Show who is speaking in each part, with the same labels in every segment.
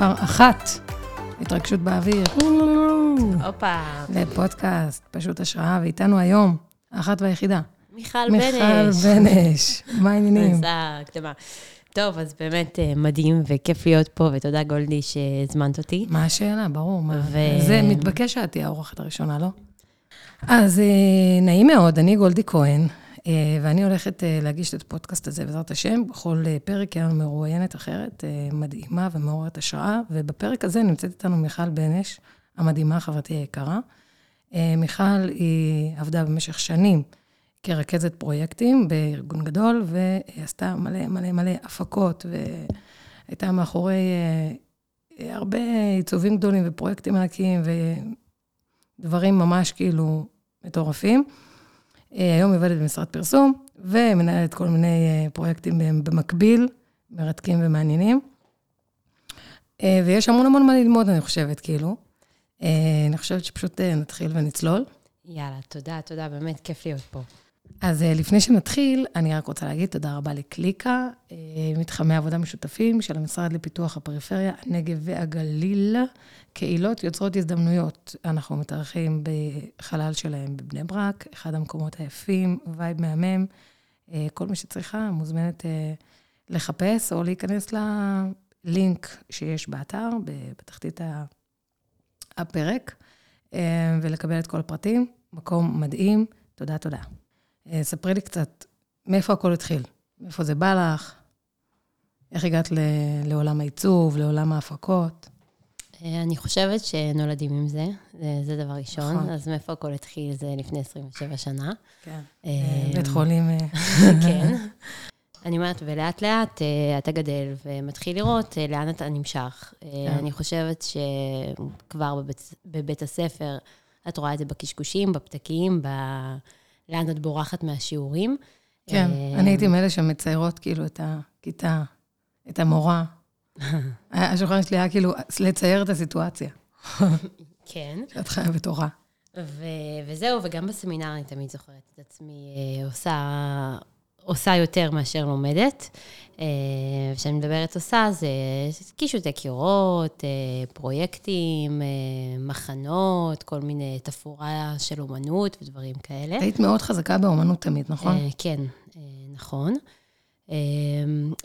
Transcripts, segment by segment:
Speaker 1: מספר אחת, התרגשות באוויר,
Speaker 2: הופה.
Speaker 1: לפודקאסט, פשוט השראה, ואיתנו היום, האחת והיחידה,
Speaker 2: מיכל בנש.
Speaker 1: מיכל בנש. מה העניינים?
Speaker 2: עשה הקדמה. טוב, אז באמת אה, מדהים וכיף להיות פה, ותודה גולדי שהזמנת אותי.
Speaker 1: מה השאלה? ברור, מה...
Speaker 2: ו-
Speaker 1: זה מתבקש שאת תהיה האורחת הראשונה, לא? אז אה, נעים מאוד, אני גולדי כהן, ואני הולכת אה, להגיש את הפודקאסט הזה, בעזרת השם. בכל אה, פרק לנו מרואיינת אחרת, אה, מדהימה ומעוררת השראה, ובפרק הזה נמצאת איתנו מיכל בנש, המדהימה, חברתי היקרה. אה, מיכל היא עבדה במשך שנים כרכזת פרויקטים בארגון גדול, ועשתה מלא מלא מלא הפקות, והייתה מאחורי אה, אה, הרבה עיצובים גדולים ופרויקטים ענקיים ודברים ממש כאילו מטורפים. אה, היום עובדת במשרד פרסום, ומנהלת כל מיני אה, פרויקטים במקביל, מרתקים ומעניינים. אה, ויש המון המון מה ללמוד, אני חושבת, כאילו. אני חושבת שפשוט נתחיל ונצלול.
Speaker 2: יאללה, תודה, תודה, באמת כיף להיות פה.
Speaker 1: אז לפני שנתחיל, אני רק רוצה להגיד תודה רבה לקליקה, מתחמי עבודה משותפים של המשרד לפיתוח הפריפריה, הנגב והגליל, קהילות יוצרות הזדמנויות. אנחנו מתארחים בחלל שלהם בבני ברק, אחד המקומות היפים, vibe מהמם. אה, כל מי שצריכה מוזמנת אה, לחפש או להיכנס ללינק שיש באתר, בתחתית הפרק, אה, ולקבל את כל הפרטים. מקום מדהים, תודה, תודה. ספרי לי קצת, מאיפה הכל התחיל? מאיפה זה בא לך? איך הגעת לעולם העיצוב, לעולם ההפקות?
Speaker 2: אה, אני חושבת שנולדים עם זה, זה, זה דבר ראשון.
Speaker 1: נכון.
Speaker 2: אז מאיפה הכל התחיל? זה לפני 27 שנה.
Speaker 1: כן.
Speaker 2: אה,
Speaker 1: בית חולים... אה,
Speaker 2: כן. אני אומרת, ולאט לאט אתה גדל ומתחיל לראות לאן אתה נמשך.
Speaker 1: כן.
Speaker 2: אני חושבת שכבר בבית, בבית הספר את רואה את זה בקשקושים, בפתקים, ב... לאן את בורחת מהשיעורים.
Speaker 1: כן, אני הייתי מאלה שמציירות כאילו את הכיתה, את המורה. השולחן שלי היה כאילו לצייר את הסיטואציה
Speaker 2: כן.
Speaker 1: שאת חיה בתורה.
Speaker 2: ו- וזהו, וגם בסמינר אני תמיד זוכרת את עצמי אה, עושה, עושה יותר מאשר לומדת. אה, כשאני מדברת עושה, זה קישוטי קירות, אה, פרויקטים, מחנות, כל מיני תפאורה של אומנות ודברים כאלה.
Speaker 1: היית מאוד חזקה באומנות תמיד, נכון?
Speaker 2: כן, נכון. אה,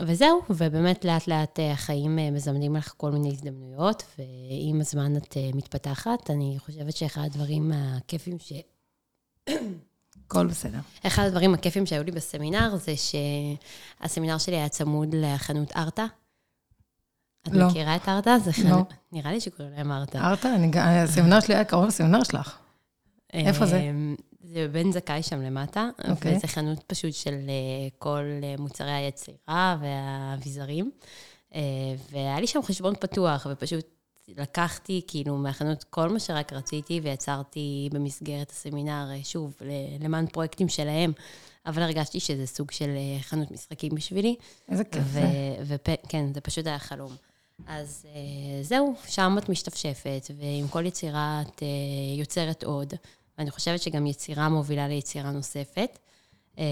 Speaker 2: וזהו, ובאמת לאט לאט אה, החיים אה, מזמנים לך כל מיני הזדמנויות, ועם הזמן את אה, מתפתחת. אני חושבת שאחד הדברים הכיפים ש...
Speaker 1: הכל בסדר.
Speaker 2: אחד הדברים הכיפים שהיו לי בסמינר זה שהסמינר שלי היה צמוד לחנות ארטה. את
Speaker 1: לא.
Speaker 2: מכירה את ארטה? זה
Speaker 1: לא.
Speaker 2: חנות... נראה לי שקוראים להם ארטה.
Speaker 1: ארתה, אני הסמינר שלי היה קרוב לסמינר שלך. איפה זה?
Speaker 2: זה בבן זכאי שם למטה,
Speaker 1: אוקיי.
Speaker 2: וזה חנות פשוט של אה, כל אה, מוצרי היצירה והאביזרים. אה, והיה לי שם חשבון פתוח, ופשוט לקחתי כאילו מהחנות כל מה שרק רציתי, ויצרתי במסגרת הסמינר, שוב, למען פרויקטים שלהם, אבל הרגשתי שזה סוג של חנות משחקים בשבילי.
Speaker 1: איזה כיף זה.
Speaker 2: וכן, זה פשוט היה חלום. אז זהו, שם את משתפשפת, ועם כל יצירה את יוצרת עוד. ואני חושבת שגם יצירה מובילה ליצירה נוספת. אה,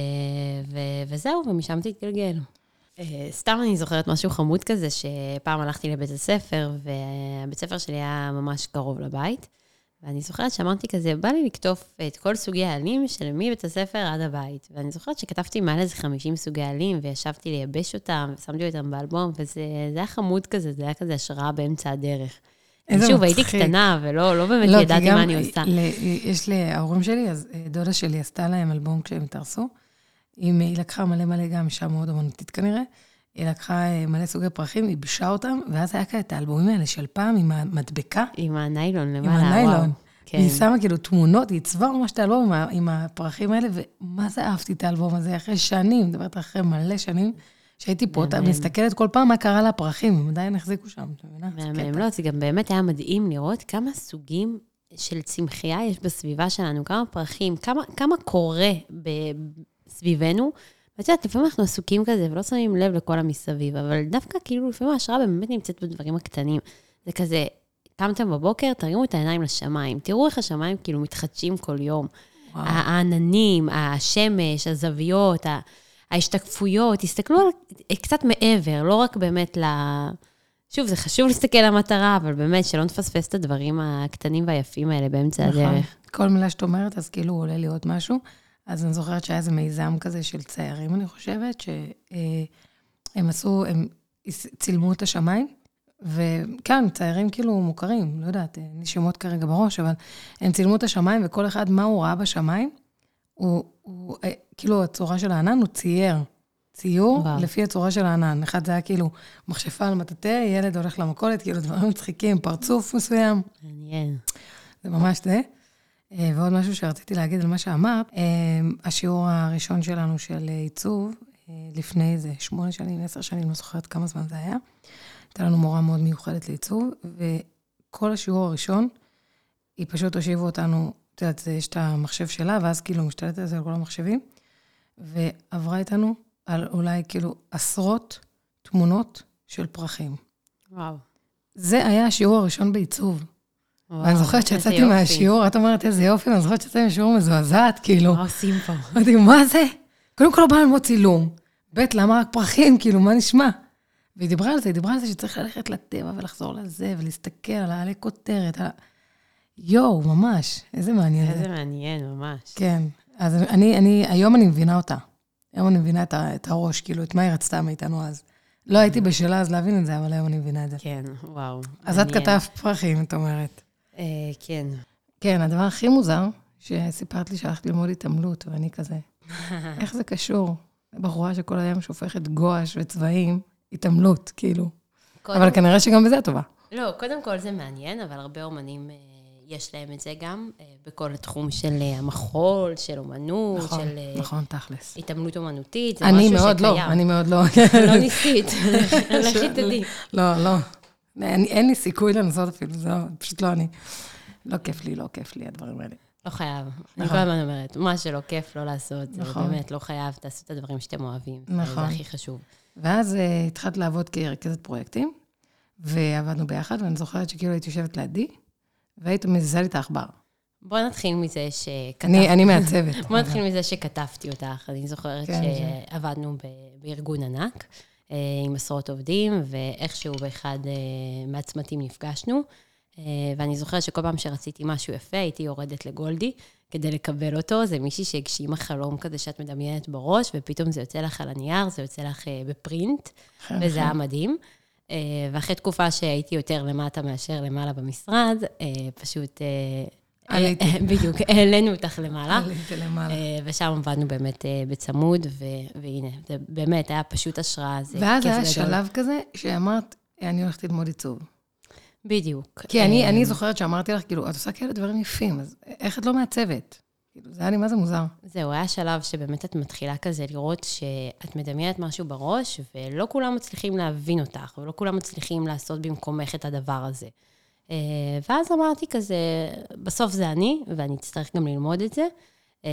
Speaker 2: ו- וזהו, ומשם זה התגלגל. אה, סתם אני זוכרת משהו חמוד כזה, שפעם הלכתי לבית הספר, והבית הספר שלי היה ממש קרוב לבית. ואני זוכרת שאמרתי כזה, בא לי לקטוף את כל סוגי העלים של מבית הספר עד הבית. ואני זוכרת שכתבתי מעל איזה 50 סוגי עלים, וישבתי לייבש אותם, ושמתי אותם באלבום, וזה זה היה חמוד כזה, זה היה כזה השראה באמצע הדרך.
Speaker 1: איזה
Speaker 2: שוב, הייתי
Speaker 1: מצחיק.
Speaker 2: קטנה, ולא לא באמת
Speaker 1: לא,
Speaker 2: ידעתי מה אני עושה.
Speaker 1: ל- יש להורים שלי, אז אה, דודה שלי עשתה להם אלבום כשהם התארסו. היא היא לקחה מלא מלא, גם אישה מאוד אמנותית כנראה. היא לקחה אה, מלא סוגי פרחים, ייבשה אותם, ואז היה כאלה את האלבומים האלה של פעם עם המדבקה,
Speaker 2: עם הניילון
Speaker 1: עם
Speaker 2: למעלה,
Speaker 1: הניילון.
Speaker 2: וואו. כן.
Speaker 1: והיא שמה כאילו תמונות, היא עיצבה ממש את האלבום עם עם הפרחים האלה, ומה זה אהבתי את האלבום הזה, אחרי שנים, מדברת אחרי מלא שנים, שהייתי פה, אתה. מסתכלת כל פעם מה קרה לפרחים, הם עדיין החזיקו שם, את מבינה?
Speaker 2: מהמם. לא, זה גם באמת היה מדהים לראות כמה סוגים של צמחייה יש בסביבה שלנו, כמה פרחים, כמה, כמה קורה סביבנו. ואת יודעת, לפעמים אנחנו עסוקים כזה ולא שמים לב לכל המסביב, אבל דווקא כאילו לפעמים ההשראה באמת נמצאת בדברים הקטנים. זה כזה, קמתם בבוקר, תרימו את העיניים לשמיים, תראו איך השמיים כאילו מתחדשים כל יום.
Speaker 1: וואו.
Speaker 2: העננים, השמש, הזוויות, ה- ההשתקפויות, תסתכלו על קצת מעבר, לא רק באמת ל... שוב, זה חשוב להסתכל על המטרה, אבל באמת, שלא נפספס את הדברים הקטנים והיפים האלה באמצע נכון. הדרך.
Speaker 1: כל מילה שאת אומרת, אז כאילו עולה לי עוד משהו. אז אני זוכרת שהיה איזה מיזם כזה של ציירים, אני חושבת, שהם עשו, הם צילמו את השמיים, וכן, ציירים כאילו מוכרים, לא יודעת, אין לי שמות כרגע בראש, אבל הם צילמו את השמיים, וכל אחד, מה הוא ראה בשמיים, הוא, הוא כאילו, הצורה של הענן, הוא צייר. ציור וואו. לפי הצורה של הענן. אחד זה היה כאילו מכשפה על מטאטא, ילד הולך למכולת, כאילו דברים מצחיקים, פרצוף מסוים.
Speaker 2: מעניין.
Speaker 1: זה ממש זה. אה, ועוד משהו שרציתי להגיד על מה שאמרת, אה, השיעור הראשון שלנו של עיצוב, אה, לפני איזה שמונה שנים, עשר שנים, לא זוכרת כמה זמן זה היה, הייתה לנו מורה מאוד מיוחדת לעיצוב, וכל השיעור הראשון, היא פשוט הושיבו אותנו, את יודעת, יש את המחשב שלה, ואז כאילו משתלטת על זה על כל המחשבים, ועברה איתנו על אולי כאילו עשרות תמונות של פרחים.
Speaker 2: וואו.
Speaker 1: זה היה השיעור הראשון בעיצוב. ואני זוכרת שיצאתי מהשיעור, את אומרת, איזה יופי, ואני זוכרת שיצאתי מהשיעור מזועזעת, כאילו.
Speaker 2: מה עושים פה?
Speaker 1: אמרתי, מה זה? קודם כל, לא בא ללמוד צילום. ב', למה רק פרחים? כאילו, מה נשמע? והיא דיברה על זה, היא דיברה על זה שצריך ללכת לטבע ולחזור לזה, ולהסתכל על העלי כותרת. על... יואו, ממש, איזה מעניין.
Speaker 2: איזה מעניין, ממש.
Speaker 1: כן. אז אני, אני, היום אני מבינה אותה. היום אני מבינה את, ה, את הראש, כאילו, את מה היא רצתה מאיתנו אז. לא הייתי בשלה אז להבין את זה, אבל היום אני מבינה את זה.
Speaker 2: כן, וואו.
Speaker 1: אז מעניין. את כתבת פרחים, את אומרת.
Speaker 2: אה, כן.
Speaker 1: כן, הדבר הכי מוזר, שסיפרת לי שהלכת ללמוד התעמלות, ואני כזה, איך זה קשור? בחורה שכל היום שופכת גואש וצבעים, התעמלות, כאילו. קודם... אבל כנראה שגם בזה את טובה.
Speaker 2: לא, קודם כל זה מעניין, אבל הרבה אומנים, אה, יש להם את זה גם, אה, בכל התחום של המחול, של אומנות,
Speaker 1: נכון,
Speaker 2: של...
Speaker 1: נכון, תכלס.
Speaker 2: התעמלות אומנותית, זה משהו שקיים.
Speaker 1: אני מאוד לא, אני מאוד לא.
Speaker 2: לא ניסית, לכי תדעי.
Speaker 1: לא, לא. אין, אין לי סיכוי לנסות אפילו, זה לא, פשוט לא אני. לא כיף לי, לא כיף לי, הדברים האלה.
Speaker 2: לא חייב. נכון. אני כל הזמן אומרת, מה שלא כיף לא לעשות, נכון. באמת לא חייב, תעשו את הדברים שאתם אוהבים. נכון. זה הכי חשוב.
Speaker 1: ואז uh, התחלת לעבוד כרכזת פרויקטים, ועבדנו ביחד, ואני זוכרת שכאילו הייתי יושבת לידי, והיית מזיזה לי את העכבר.
Speaker 2: בוא נתחיל מזה שכתבתי.
Speaker 1: אני, אני מעצבת.
Speaker 2: בוא נתחיל מזה שכתבתי אותך. אני זוכרת כן, שעבדנו ב, בארגון ענק. אה, עם עשרות עובדים, ואיכשהו באחד אה, מהצמתים נפגשנו. אה, ואני זוכרת שכל פעם שרציתי משהו יפה, הייתי יורדת לגולדי כדי לקבל אותו. זה מישהי שהגשימה חלום כזה שאת מדמיינת בראש, ופתאום זה יוצא לך על הנייר, זה יוצא לך בפרינט, וזה היה מדהים. ואחרי תקופה שהייתי יותר למטה מאשר למעלה במשרד, פשוט
Speaker 1: עליתי.
Speaker 2: בדיוק, העלינו אותך למעלה.
Speaker 1: עליתי למעלה. אה,
Speaker 2: ושם עבדנו באמת אה, בצמוד, והנה, זה באמת היה פשוט השראה, זה
Speaker 1: ואז היה שלב כזה שאמרת, אני הולכת ללמוד עיצוב.
Speaker 2: בדיוק.
Speaker 1: כי אני, אני זוכרת שאמרתי לך, כאילו, את עושה כאלה דברים יפים, אז איך את לא מעצבת? כאילו, זה היה לי מה זה מוזר.
Speaker 2: זהו, היה שלב שבאמת את מתחילה כזה לראות שאת מדמיינת משהו בראש, ולא כולם מצליחים להבין אותך, ולא כולם מצליחים לעשות במקומך את הדבר הזה. אה, ואז אמרתי כזה, בסוף זה אני, ואני אצטרך גם ללמוד את זה. אה,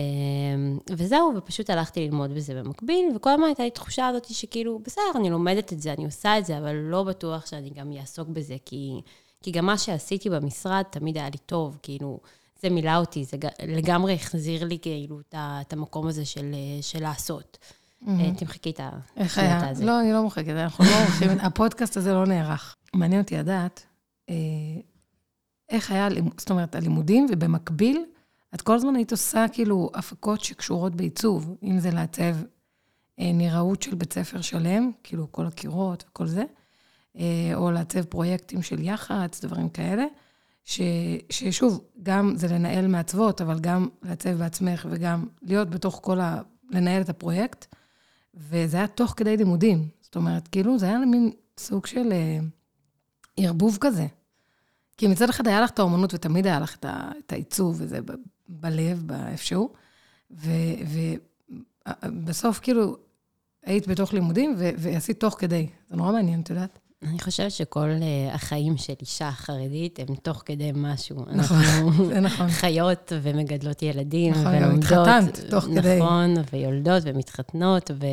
Speaker 2: וזהו, ופשוט הלכתי ללמוד בזה במקביל, וכל הזמן הייתה לי תחושה הזאת שכאילו, בסדר, אני לומדת את זה, אני עושה את זה, אבל לא בטוח שאני גם אעסוק בזה, כי, כי גם מה שעשיתי במשרד תמיד היה לי טוב, כאילו, זה מילא אותי, זה לגמרי החזיר לי כאילו את המקום הזה של, של לעשות. Mm-hmm. תמחקי את
Speaker 1: ה... איך היה? לא, אני לא מוחקת, אנחנו לא מוחקים, הפודקאסט הזה לא נערך. מעניין אותי לדעת אה, איך היה, זאת אומרת, הלימודים, ובמקביל, את כל הזמן היית עושה כאילו הפקות שקשורות בעיצוב, אם זה לעצב אה, נראות של בית ספר שלם, כאילו כל הקירות וכל זה, אה, או לעצב פרויקטים של יח"צ, דברים כאלה, ש, ששוב, גם זה לנהל מעצבות, אבל גם לעצב בעצמך וגם להיות בתוך כל ה... לנהל את הפרויקט, וזה היה תוך כדי לימודים. זאת אומרת, כאילו, זה היה מין סוג של ערבוב כזה. כי מצד אחד היה לך את האומנות, ותמיד היה לך את העיצוב, וזה בלב, באיפשהו, ובסוף כאילו היית בתוך לימודים, ועשית תוך כדי. זה נורא מעניין, את יודעת?
Speaker 2: אני חושבת שכל uh, החיים של אישה חרדית הם תוך כדי משהו.
Speaker 1: נכון, זה נכון.
Speaker 2: חיות ומגדלות ילדים,
Speaker 1: נכון, ולומדות. נכון, גם התחתנת תוך כדי.
Speaker 2: נכון, ויולדות ומתחתנות, ו...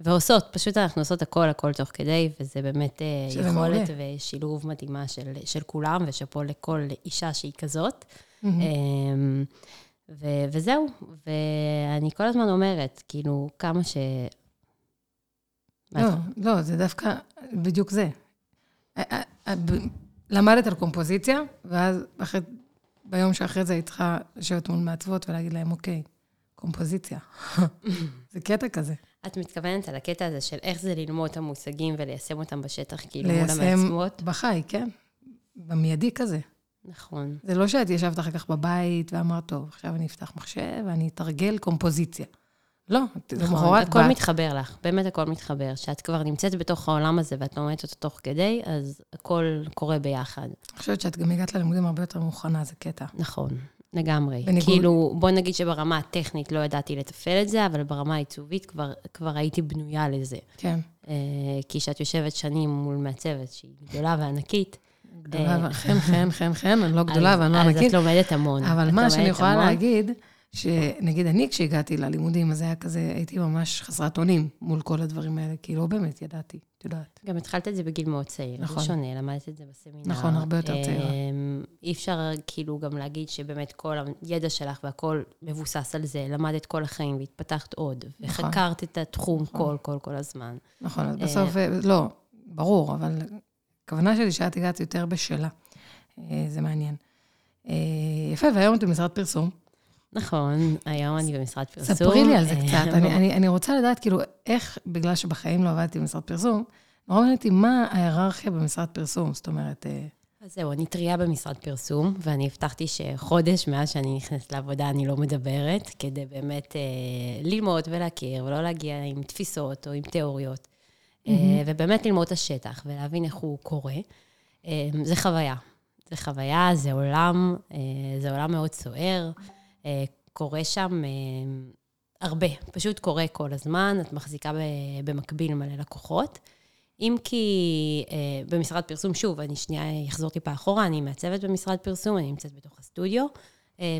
Speaker 2: ועושות, פשוט אנחנו עושות הכל, הכל תוך כדי, וזה באמת אה, יכולת מעולה. ושילוב מדהימה של, של כולם, ושאפו לכל אישה שהיא כזאת. Mm-hmm. ו- וזהו, ואני כל הזמן אומרת, כאילו, כמה ש...
Speaker 1: לא, לא, זה דווקא בדיוק זה. למדת על קומפוזיציה, ואז אחרי, ביום שאחרי זה היית צריכה לשבת מול מעצבות ולהגיד להם, אוקיי, קומפוזיציה. זה קטע כזה.
Speaker 2: את מתכוונת על הקטע הזה של איך זה ללמוד את המושגים וליישם אותם בשטח, כאילו מול המעצבות?
Speaker 1: ליישם בחי, כן. במיידי כזה.
Speaker 2: נכון.
Speaker 1: זה לא שאת ישבת אחר כך בבית ואמרת, טוב, עכשיו אני אפתח מחשב ואני אתרגל קומפוזיציה. לא,
Speaker 2: נכון, הכל בת... מתחבר לך, באמת הכל מתחבר. כשאת כבר נמצאת בתוך העולם הזה ואת לומדת אותו תוך כדי, אז הכל קורה ביחד.
Speaker 1: אני חושבת שאת גם הגעת ללימודים הרבה יותר מוכנה, זה קטע.
Speaker 2: נכון, לגמרי. בניגוד... כאילו, בוא נגיד שברמה הטכנית לא ידעתי לתפעל את זה, אבל ברמה העיצובית כבר, כבר הייתי בנויה לזה.
Speaker 1: כן.
Speaker 2: אה, כי כשאת יושבת שנים מול מעצבת שהיא גדולה וענקית,
Speaker 1: גדולה, אה, חן, חן, חן, חן, אני לא גדולה ואני לא ענקית.
Speaker 2: אז את לומדת המון.
Speaker 1: אבל מה שאני יכולה להגיד, שנגיד אני, כשהגעתי ללימודים, אז היה כזה, הייתי ממש חסרת אונים מול כל הדברים האלה, כי לא באמת ידעתי, את יודעת.
Speaker 2: גם התחלת את זה בגיל מאוד צעיר. נכון. זה שונה, למדת את זה בסמינר.
Speaker 1: נכון, הרבה יותר.
Speaker 2: אמ, אי אפשר כאילו גם להגיד שבאמת כל הידע שלך והכל מבוסס על זה, למדת כל החיים והתפתחת עוד, נכון. וחקרת את התחום נכון. כל, כל, כל הזמן.
Speaker 1: נכון, אז בסוף, אה, לא, ברור, אבל הכוונה שלי שאת הגעת יותר בשלה. אה, זה מעניין. אה, יפה, והיום את במשרד פרסום.
Speaker 2: נכון, היום אני במשרד פרסום.
Speaker 1: ספרי לי על זה קצת. אני, אני, אני רוצה לדעת, כאילו, איך, בגלל שבחיים לא עבדתי במשרד פרסום, נורא מעניין אותי מה ההיררכיה במשרד פרסום. זאת אומרת... אה,
Speaker 2: אז זהו, אני טריה במשרד פרסום, ואני הבטחתי שחודש מאז שאני נכנסת לעבודה אני לא מדברת, כדי באמת אה, ללמוד ולהכיר, ולא להגיע עם תפיסות או עם תיאוריות, mm-hmm. אה, ובאמת ללמוד את השטח ולהבין איך הוא קורה. אה, זה חוויה. זה חוויה, זה עולם, אה, זה עולם מאוד סוער. אה, קורה שם אה, הרבה, פשוט קורה כל הזמן, את מחזיקה במקביל מלא לקוחות. אם כי אה, במשרד פרסום, שוב, אני שנייה אחזור טיפה אחורה, אני מעצבת במשרד פרסום, אני נמצאת בתוך הסטודיו,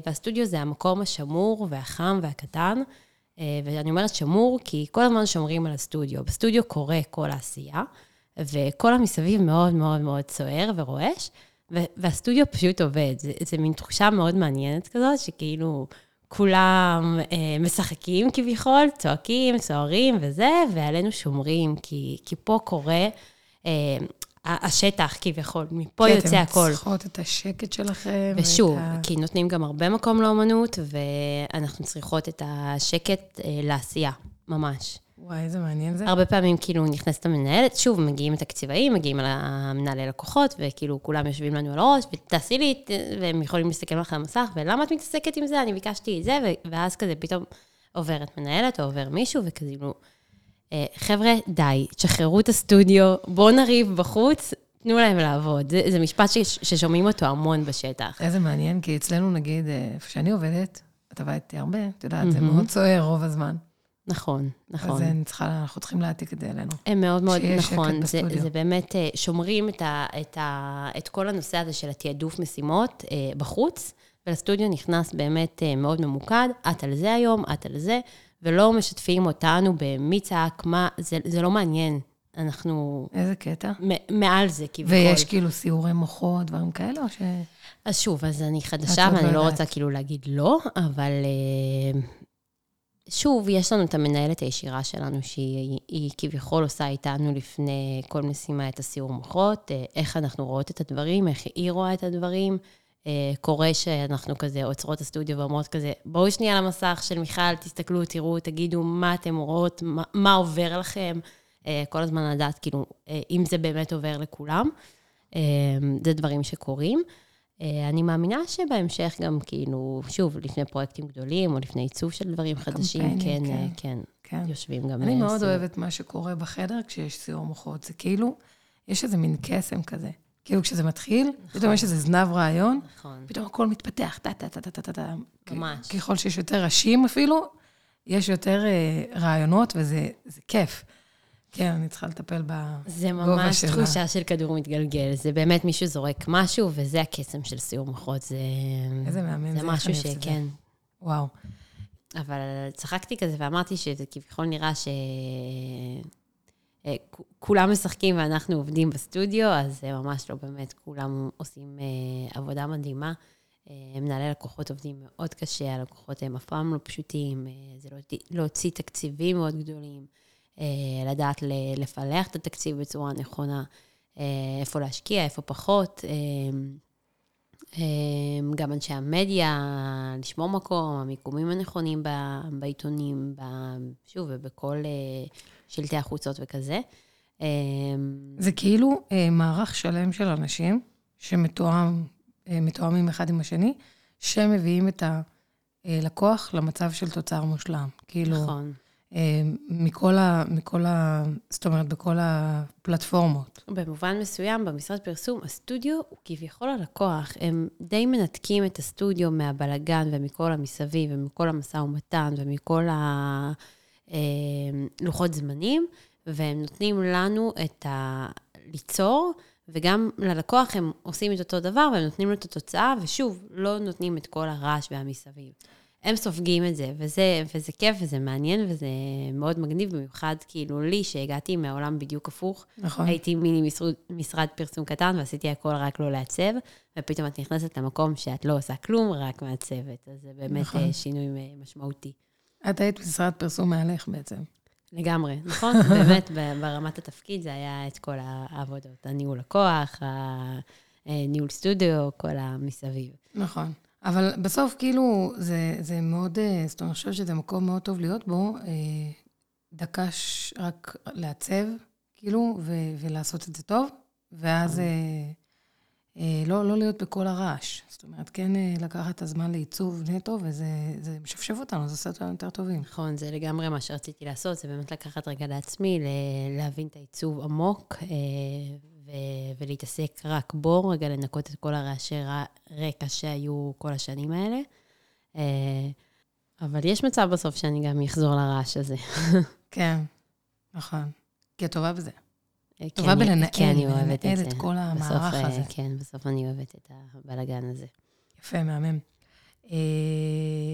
Speaker 2: והסטודיו זה המקום השמור והחם והקטן, ואני אומרת שמור כי כל הזמן שומרים על הסטודיו. בסטודיו קורה כל העשייה, וכל המסביב מאוד מאוד מאוד סוער ורועש, והסטודיו פשוט עובד. זה מין תחושה מאוד מעניינת כזאת, שכאילו כולם אה, משחקים כביכול, צועקים, סוערים וזה, ועלינו שומרים, כי, כי פה קורה אה, השטח כביכול, מפה כן, יוצא הכל. כן, אתן
Speaker 1: צריכות את השקט שלכם.
Speaker 2: ושוב, ה... כי נותנים גם הרבה מקום לאומנות, ואנחנו צריכות את השקט אה, לעשייה, ממש.
Speaker 1: וואי, איזה מעניין זה.
Speaker 2: הרבה פעמים כאילו נכנסת המנהלת, שוב, מגיעים התקציבאים, מגיעים המנהלי לקוחות, וכאילו כולם יושבים לנו על הראש, ותעשי לי, והם יכולים להסתכל לך על המסך, ולמה את מתעסקת עם זה? אני ביקשתי את זה, ואז כזה פתאום עוברת מנהלת או עובר מישהו, וכזה כאילו, חבר'ה, די, תשחררו את הסטודיו, בואו נריב בחוץ, תנו להם לעבוד. זה, זה משפט ש, ששומעים אותו המון בשטח.
Speaker 1: איזה מעניין, כי אצלנו, נגיד, אה, איפה שאני עובדת, את עבדתי הרבה, את יודעת, mm-hmm. זה מאוד סוער רוב הזמן.
Speaker 2: נכון, נכון.
Speaker 1: אז אני צריכה, אנחנו צריכים להעתיק את זה אלינו.
Speaker 2: הם מאוד מאוד, נכון. זה, זה באמת, אה, שומרים את, ה, את, ה, את כל הנושא הזה של התעדוף משימות אה, בחוץ, ולסטודיו נכנס באמת אה, מאוד ממוקד, את על זה היום, את על זה, ולא משתפים אותנו במי צעק, מה, זה, זה לא מעניין. אנחנו...
Speaker 1: איזה קטע?
Speaker 2: מעל זה, כביכול.
Speaker 1: ויש כאילו סיורי מוחות, דברים כאלה, או ש...
Speaker 2: אז שוב, אז אני חדשה, ואני לא, לא רוצה כאילו להגיד לא, אבל שוב, יש לנו את המנהלת הישירה שלנו, שהיא כביכול עושה איתנו לפני כל משימה את הסיור מוחות, אה, איך אנחנו רואות את הדברים, איך היא רואה את הדברים. אה, קורה שאנחנו כזה עוצרות הסטודיו ואומרות כזה, בואו שנייה למסך של מיכל, תסתכלו, תראו, תגידו מה אתם רואות, מה, מה עובר לכם. אה, כל הזמן לדעת, כאילו, אם זה באמת עובר לכולם. זה דברים שקורים. אה, אני מאמינה שבהמשך גם, כאילו, שוב, לפני פרויקטים גדולים, או לפני עיצוב של דברים חדשים, כן, כן, כן, כן, יושבים גם...
Speaker 1: אני מאוד אוהבת מה שקורה בחדר כשיש סיור מוחות. זה כאילו, יש איזה מין קסם כזה. כאילו, כשזה מתחיל, פתאום יש איזה זנב רעיון, נכון. פתאום הכל מתפתח, טה-טה-טה-טה-טה. ממש. ככל שיש יותר ראשים אפילו, יש יותר רעיונות, וזה כיף. כן, אני צריכה לטפל בגובה
Speaker 2: שלה. זה ממש תחושה של כדור מתגלגל. זה באמת מישהו זורק משהו, וזה הקסם של סיור מוחות. זה...
Speaker 1: איזה מהמם
Speaker 2: זה. זה משהו שכן.
Speaker 1: וואו.
Speaker 2: אבל צחקתי כזה ואמרתי שזה כביכול נראה ש... אה, כולם משחקים ואנחנו עובדים בסטודיו, אז זה ממש לא באמת, כולם עושים אה, עבודה מדהימה. אה, מנהלי לקוחות עובדים מאוד קשה, הלקוחות הם אף פעם לא פשוטים, זה להוציא תקציבים מאוד גדולים. לדעת לפלח את התקציב בצורה נכונה, איפה להשקיע, איפה פחות. גם אנשי המדיה, לשמור מקום, המיקומים הנכונים בעיתונים, שוב, ובכל שלטי החוצות וכזה.
Speaker 1: זה כאילו מערך שלם של אנשים שמתואמים אחד עם השני, שמביאים את הלקוח למצב של תוצר מושלם. כאילו,
Speaker 2: נכון.
Speaker 1: מכל ה... מכל ה... זאת אומרת, בכל הפלטפורמות.
Speaker 2: במובן מסוים, במשרד פרסום, הסטודיו הוא כביכול הלקוח. הם די מנתקים את הסטודיו מהבלגן ומכל המסביב ומכל המשא ומתן ומכל הלוחות זמנים, והם נותנים לנו את ה... ליצור, וגם ללקוח הם עושים את אותו דבר, והם נותנים לו את התוצאה, ושוב, לא נותנים את כל הרעש והמסביב. הם סופגים את זה, וזה, וזה כיף, וזה מעניין, וזה מאוד מגניב, במיוחד כאילו לי, שהגעתי מהעולם בדיוק הפוך.
Speaker 1: נכון.
Speaker 2: הייתי מיני משרד, משרד פרסום קטן, ועשיתי הכל רק לא לעצב, ופתאום את נכנסת למקום שאת לא עושה כלום, רק מעצבת. אז זה באמת נכון. שינוי משמעותי.
Speaker 1: את היית משרד פרסום מהלך בעצם.
Speaker 2: לגמרי, נכון? באמת, ברמת התפקיד זה היה את כל העבודות, הניהול לקוח, הניהול סטודיו, כל המסביב.
Speaker 1: נכון. אבל בסוף, כאילו, זה, זה מאוד, אה, זאת אומרת, אני חושבת שזה מקום מאוד טוב להיות בו, אה, דקה רק לעצב, כאילו, ו, ולעשות את זה טוב, ואז אה, לא, לא להיות בכל הרעש. זאת אומרת, כן לקחת את הזמן לעיצוב נטו, וזה משפשף אותנו, זה עושה אותנו יותר טובים.
Speaker 2: נכון, זה לגמרי מה שרציתי לעשות, זה באמת לקחת רגע לעצמי, להבין את העיצוב עמוק, ו- ולהתעסק רק בו, רגע לנקות את כל הרעשי רקע שהיו כל השנים האלה. אה, אבל יש מצב בסוף שאני גם אחזור לרעש הזה.
Speaker 1: כן, נכון. כי את טובה בזה. אה, טובה בלנהל,
Speaker 2: כן, אני אוהבת
Speaker 1: את זה. את כל המערך
Speaker 2: בסוף,
Speaker 1: הזה.
Speaker 2: כן, בסוף אני אוהבת את הבלאגן הזה.
Speaker 1: יפה, מהמם.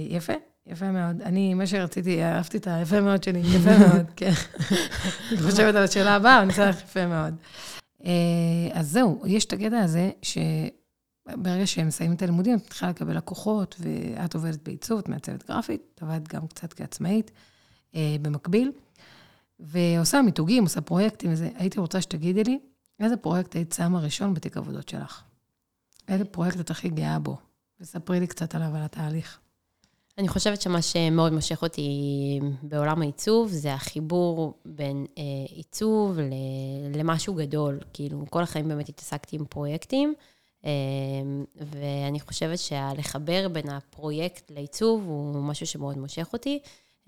Speaker 1: יפה, יפה מאוד. אני, מה שרציתי, אהבתי את היפה מאוד שלי, יפה מאוד, כן. אני חושבת על השאלה הבאה, אני אעשה לך יפה מאוד. אה, אז זהו, יש את הקטע הזה, שברגע שהם מסיימים את הלימודים, את מתחילה לקבל לקוחות, ואת עובדת בעיצוב, את מעצבת גרפית, את עבדת גם קצת כעצמאית אה, במקביל, ועושה מיתוגים, עושה פרויקטים וזה. הייתי רוצה שתגידי לי, איזה פרויקט היית שמה ראשון בתיק עבודות שלך? איזה פרויקט את הכי גאה בו? וספרי לי קצת עליו, על התהליך.
Speaker 2: אני חושבת שמה שמאוד מושך אותי בעולם העיצוב, זה החיבור בין אה, עיצוב למשהו גדול. כאילו, כל החיים באמת התעסקתי עם פרויקטים, אה, ואני חושבת שלחבר בין הפרויקט לעיצוב הוא משהו שמאוד מושך אותי.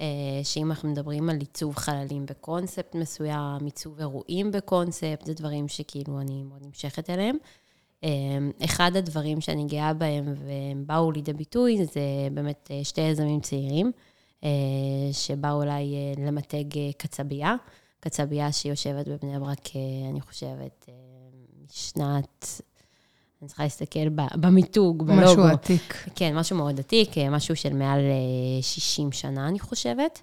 Speaker 2: אה, שאם אנחנו מדברים על עיצוב חללים בקונספט מסוים, עיצוב אירועים בקונספט, זה דברים שכאילו אני מאוד נמשכת אליהם. אמ, אחד הדברים שאני גאה בהם, והם באו לידי ביטוי, זה באמת אה, שתי יזמים צעירים, אה, שבאו אליי אה, למתג קצבייה. קצבייה שיושבת בבני ברק, אני חושבת, משנת... אני צריכה להסתכל במיתוג, בלוגו.
Speaker 1: משהו עתיק.
Speaker 2: כן, משהו מאוד עתיק, משהו של מעל 60 שנה, אני חושבת.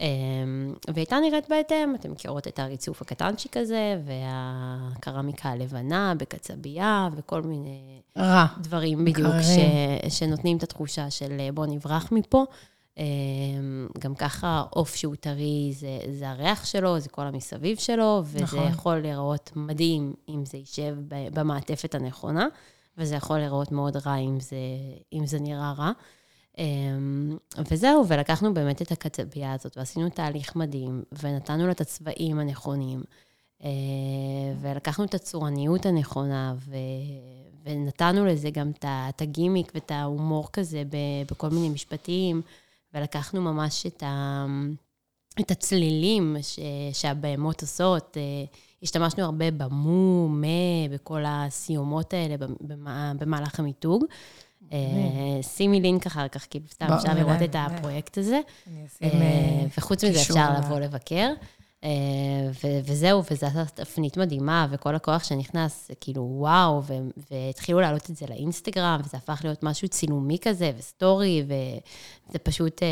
Speaker 2: אמ, והייתה נראית בהתאם, אתם מכירות את הריצוף הקטנצ'יק הזה, והקרמיקה הלבנה בקצבייה, וכל מיני...
Speaker 1: רע.
Speaker 2: דברים בדיוק, ש, שנותנים את התחושה של בוא נברח מפה. אמ, גם ככה עוף שהוא טרי, זה, זה הריח שלו, זה כל המסביב שלו, וזה נכון. יכול להיראות מדהים אם זה יישב במעטפת הנכונה, וזה יכול להיראות מאוד רע אם זה, אם זה נראה רע. אמ, וזהו, ולקחנו באמת את הקצבייה הזאת, ועשינו תהליך מדהים, ונתנו לה את הצבעים הנכונים, אה, ולקחנו את הצורניות הנכונה, ו... ונתנו לזה גם את הגימיק ואת ההומור כזה בכל מיני משפטים, ולקחנו ממש את, ה... את הצלילים ש... שהבהמות עושות. אה, השתמשנו הרבה במו, מה, בכל הסיומות האלה במהלך המיתוג. אה, שימי לינק אחר כך, כאילו סתם אפשר לראות את הפרויקט הזה. אה, אה, וחוץ מזה אפשר לבוא לבקר. וזהו, וזו הייתה תפנית מדהימה, וכל הכוח שנכנס, כאילו, וואו, והתחילו להעלות את זה לאינסטגרם, וזה הפך להיות משהו צילומי כזה, וסטורי, וזה פשוט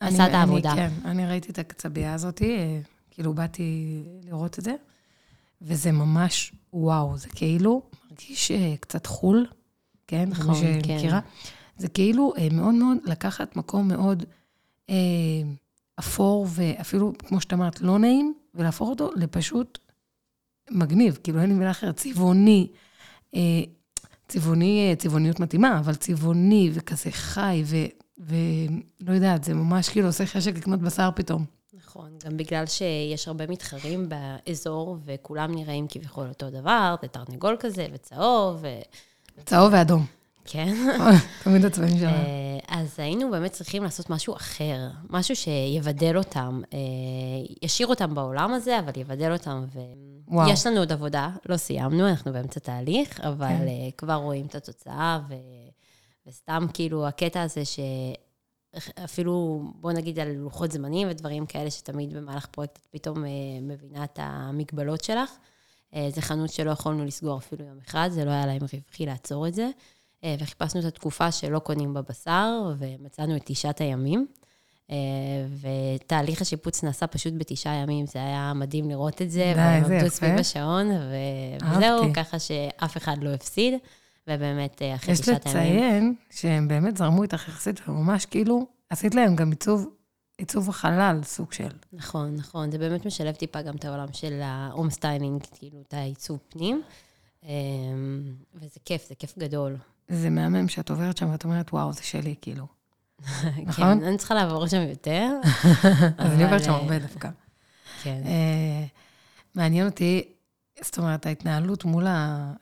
Speaker 2: עשה את העבודה.
Speaker 1: כן, אני ראיתי את הקצבייה הזאת, כאילו, באתי לראות את זה, וזה ממש, וואו, זה כאילו מרגיש קצת חול. כן? נכון, כן. שמכירה. זה כאילו אה, מאוד מאוד לקחת מקום מאוד אה, אפור, ואפילו, כמו שאת אמרת, לא נעים, ולהפוך אותו לפשוט מגניב, כאילו אין לי מילה אחרת, צבעוני. אה, צבעוני, אה, צבעוניות מתאימה, אבל צבעוני וכזה חי, ו, ולא יודעת, זה ממש כאילו עושה חשק לקנות בשר פתאום.
Speaker 2: נכון, גם בגלל שיש הרבה מתחרים באזור, וכולם נראים כביכול אותו דבר, זה תרנגול כזה, וצהוב. ו...
Speaker 1: צהוב ואדום.
Speaker 2: כן.
Speaker 1: תמיד הצבעים שלנו.
Speaker 2: אה, אז היינו באמת צריכים לעשות משהו אחר, משהו שיבדל אותם, אה, ישאיר אותם בעולם הזה, אבל יבדל אותם. ויש לנו עוד עבודה, לא סיימנו, אנחנו באמצע תהליך, אבל כן. אה, כבר רואים את התוצאה, ו... וסתם כאילו הקטע הזה ש... אפילו, בוא נגיד על לוחות זמנים ודברים כאלה, שתמיד במהלך פרויקט את פתאום מבינה את המגבלות שלך. זה חנות שלא יכולנו לסגור אפילו יום אחד, זה לא היה להם רווחי לעצור את זה. אה, וחיפשנו את התקופה שלא קונים בה בשר, ומצאנו את תשעת הימים. אה, ותהליך השיפוץ נעשה פשוט בתשעה ימים, זה היה מדהים לראות את זה,
Speaker 1: והם עבדו
Speaker 2: סביב השעון, וזהו, ככה שאף אחד לא הפסיד, ובאמת, אה, אחרי תשעת
Speaker 1: הימים... יש לציין שהם באמת זרמו איתך יחסית, וממש כאילו, עשית להם גם עיצוב, עיצוב החלל, סוג של.
Speaker 2: נכון, נכון, זה באמת משלב טיפה גם את העולם של ה home styling, כאילו, את העיצוב פנים, וזה כיף, זה כיף גדול.
Speaker 1: זה מהמם שאת עוברת שם ואת אומרת, וואו, זה שלי, כאילו.
Speaker 2: נכון? כן, אני צריכה לעבור שם יותר.
Speaker 1: אז אני עוברת שם הרבה דווקא. כן. אה, מעניין אותי, זאת אומרת, ההתנהלות מול אה,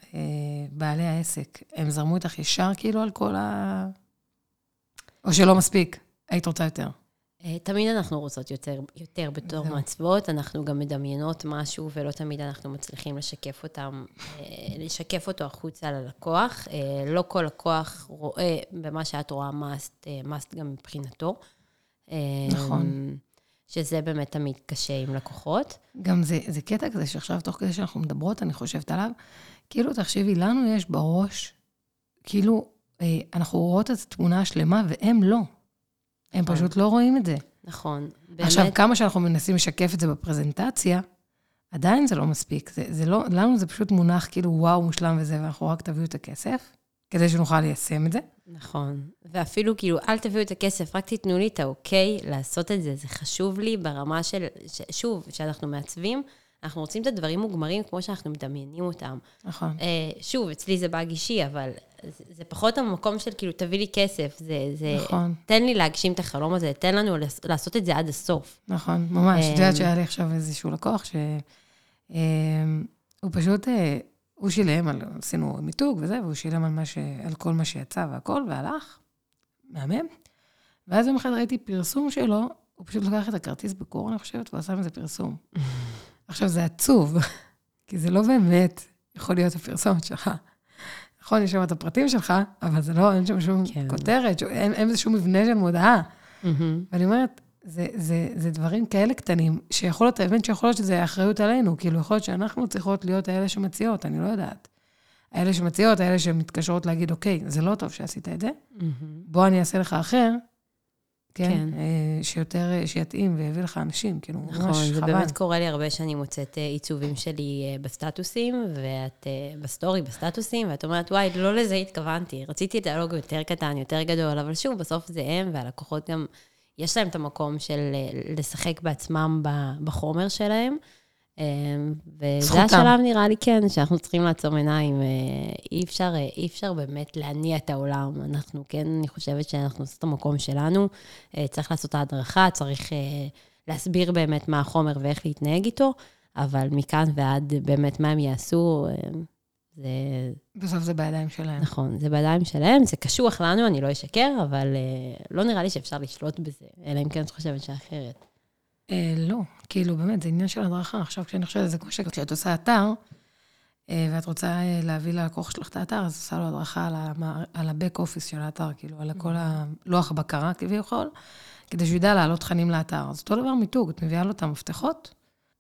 Speaker 1: בעלי העסק, הם זרמו איתך ישר כאילו על כל ה... או שלא מספיק, היית רוצה יותר?
Speaker 2: אה, תמיד אנחנו רוצות יותר, יותר בתור מעצבות, אנחנו גם מדמיינות משהו, ולא תמיד אנחנו מצליחים לשקף אותם, אה, לשקף אותו החוצה ללקוח. אה, לא כל לקוח רואה במה שאת רואה מאסט, מאסט גם מבחינתו.
Speaker 1: נכון.
Speaker 2: שזה באמת תמיד קשה עם לקוחות.
Speaker 1: גם זה, זה קטע כזה שעכשיו, תוך כדי שאנחנו מדברות, אני חושבת עליו, כאילו, תחשבי, לנו יש בראש, כאילו, אנחנו רואות את התמונה השלמה, והם לא. הם נכון. פשוט לא רואים את זה.
Speaker 2: נכון, באמת.
Speaker 1: עכשיו, כמה שאנחנו מנסים לשקף את זה בפרזנטציה, עדיין זה לא מספיק. זה, זה לא, לנו זה פשוט מונח כאילו, וואו, מושלם וזה, ואנחנו רק תביאו את הכסף, כדי שנוכל ליישם את זה.
Speaker 2: נכון. ואפילו כאילו, אל תביאו את הכסף, רק תיתנו לי את האוקיי לעשות את זה. זה חשוב לי ברמה של, ש, שוב, כשאנחנו מעצבים, אנחנו רוצים את הדברים מוגמרים כמו שאנחנו מדמיינים אותם.
Speaker 1: נכון.
Speaker 2: Uh, שוב, אצלי זה באג אישי, אבל זה, זה פחות המקום של כאילו, תביא לי כסף. זה, זה...
Speaker 1: נכון.
Speaker 2: תן לי להגשים את החלום הזה, תן לנו לעשות את זה עד הסוף.
Speaker 1: נכון, ממש. את יודעת שהיה לי עכשיו איזשהו לקוח שהוא uh, פשוט, הוא שילם, על, עשינו מיתוג וזה, והוא שילם על, ש, על כל מה שיצא והכל, והלך, מהמם. ואז יום אחד ראיתי פרסום שלו, הוא פשוט לקח את הכרטיס בקור, אני חושבת, ועשה מזה פרסום. עכשיו, זה עצוב, כי זה לא באמת יכול להיות הפרסומת שלך. נכון, יש שם את הפרטים שלך, אבל זה לא, אין שם שום כן. כותרת, אין, אין איזה שום מבנה של מודעה. Mm-hmm. ואני אומרת, זה, זה, זה דברים כאלה קטנים, שיכול להיות, האמת שיכול להיות שזה אחריות עלינו, כאילו, יכול להיות שאנחנו צריכות להיות האלה שמציעות, אני לא יודעת. האלה שמציעות, האלה שמתקשרות להגיד, אוקיי, זה לא טוב שעשית את זה, mm-hmm. בוא אני אעשה לך אחר, כן? כן. אה, שיותר, אה, שיתאים ויביא לך אנשים, כאילו,
Speaker 2: נכון, ממש חבל. נכון, זה באמת קורה לי הרבה שאני מוצאת אה, עיצובים שלי בסטטוסים, ואת בסטורי, בסטטוסים, ואת אומרת, וואי, לא לזה התכוונתי. רציתי הלוגו יותר קטן, יותר גדול, אבל שוב, בסוף זה הם, והלקוחות גם, יש להם את המקום של לשחק בעצמם בחומר שלהם. אמ, וזה השלב, נראה לי, כן, שאנחנו צריכים לעצום עיניים. אה, אי אפשר, אה, אי אפשר באמת להניע את העולם. אנחנו, כן, אני חושבת שאנחנו עושים את המקום שלנו. אה, צריך לעשות את ההדרכה, צריך להסביר באמת מה החומר ואיך להתנהג איתו, אבל מכאן ועד באמת מה הם יעשו, זה...
Speaker 1: בסוף זה בידיים שלהם.
Speaker 2: נכון, זה בידיים שלהם, זה קשוח לנו, אני לא אשקר, אבל לא נראה לי שאפשר לשלוט בזה, אלא אם כן את חושבת שאחרת.
Speaker 1: אה, לא, כאילו, באמת, זה עניין של הדרכה. עכשיו, כשאני חושבת על זה, כמו שכשאת עושה אתר, אה, ואת רוצה אה, להביא ללקוח שלך את האתר, אז עושה לו הדרכה על, הבק אופיס של האתר, כאילו, על כל הלוח הבקרה כביכול, כדי שהוא ידע להעלות תכנים לאתר. אז אותו דבר מיתוג, את מביאה לו את המפתחות,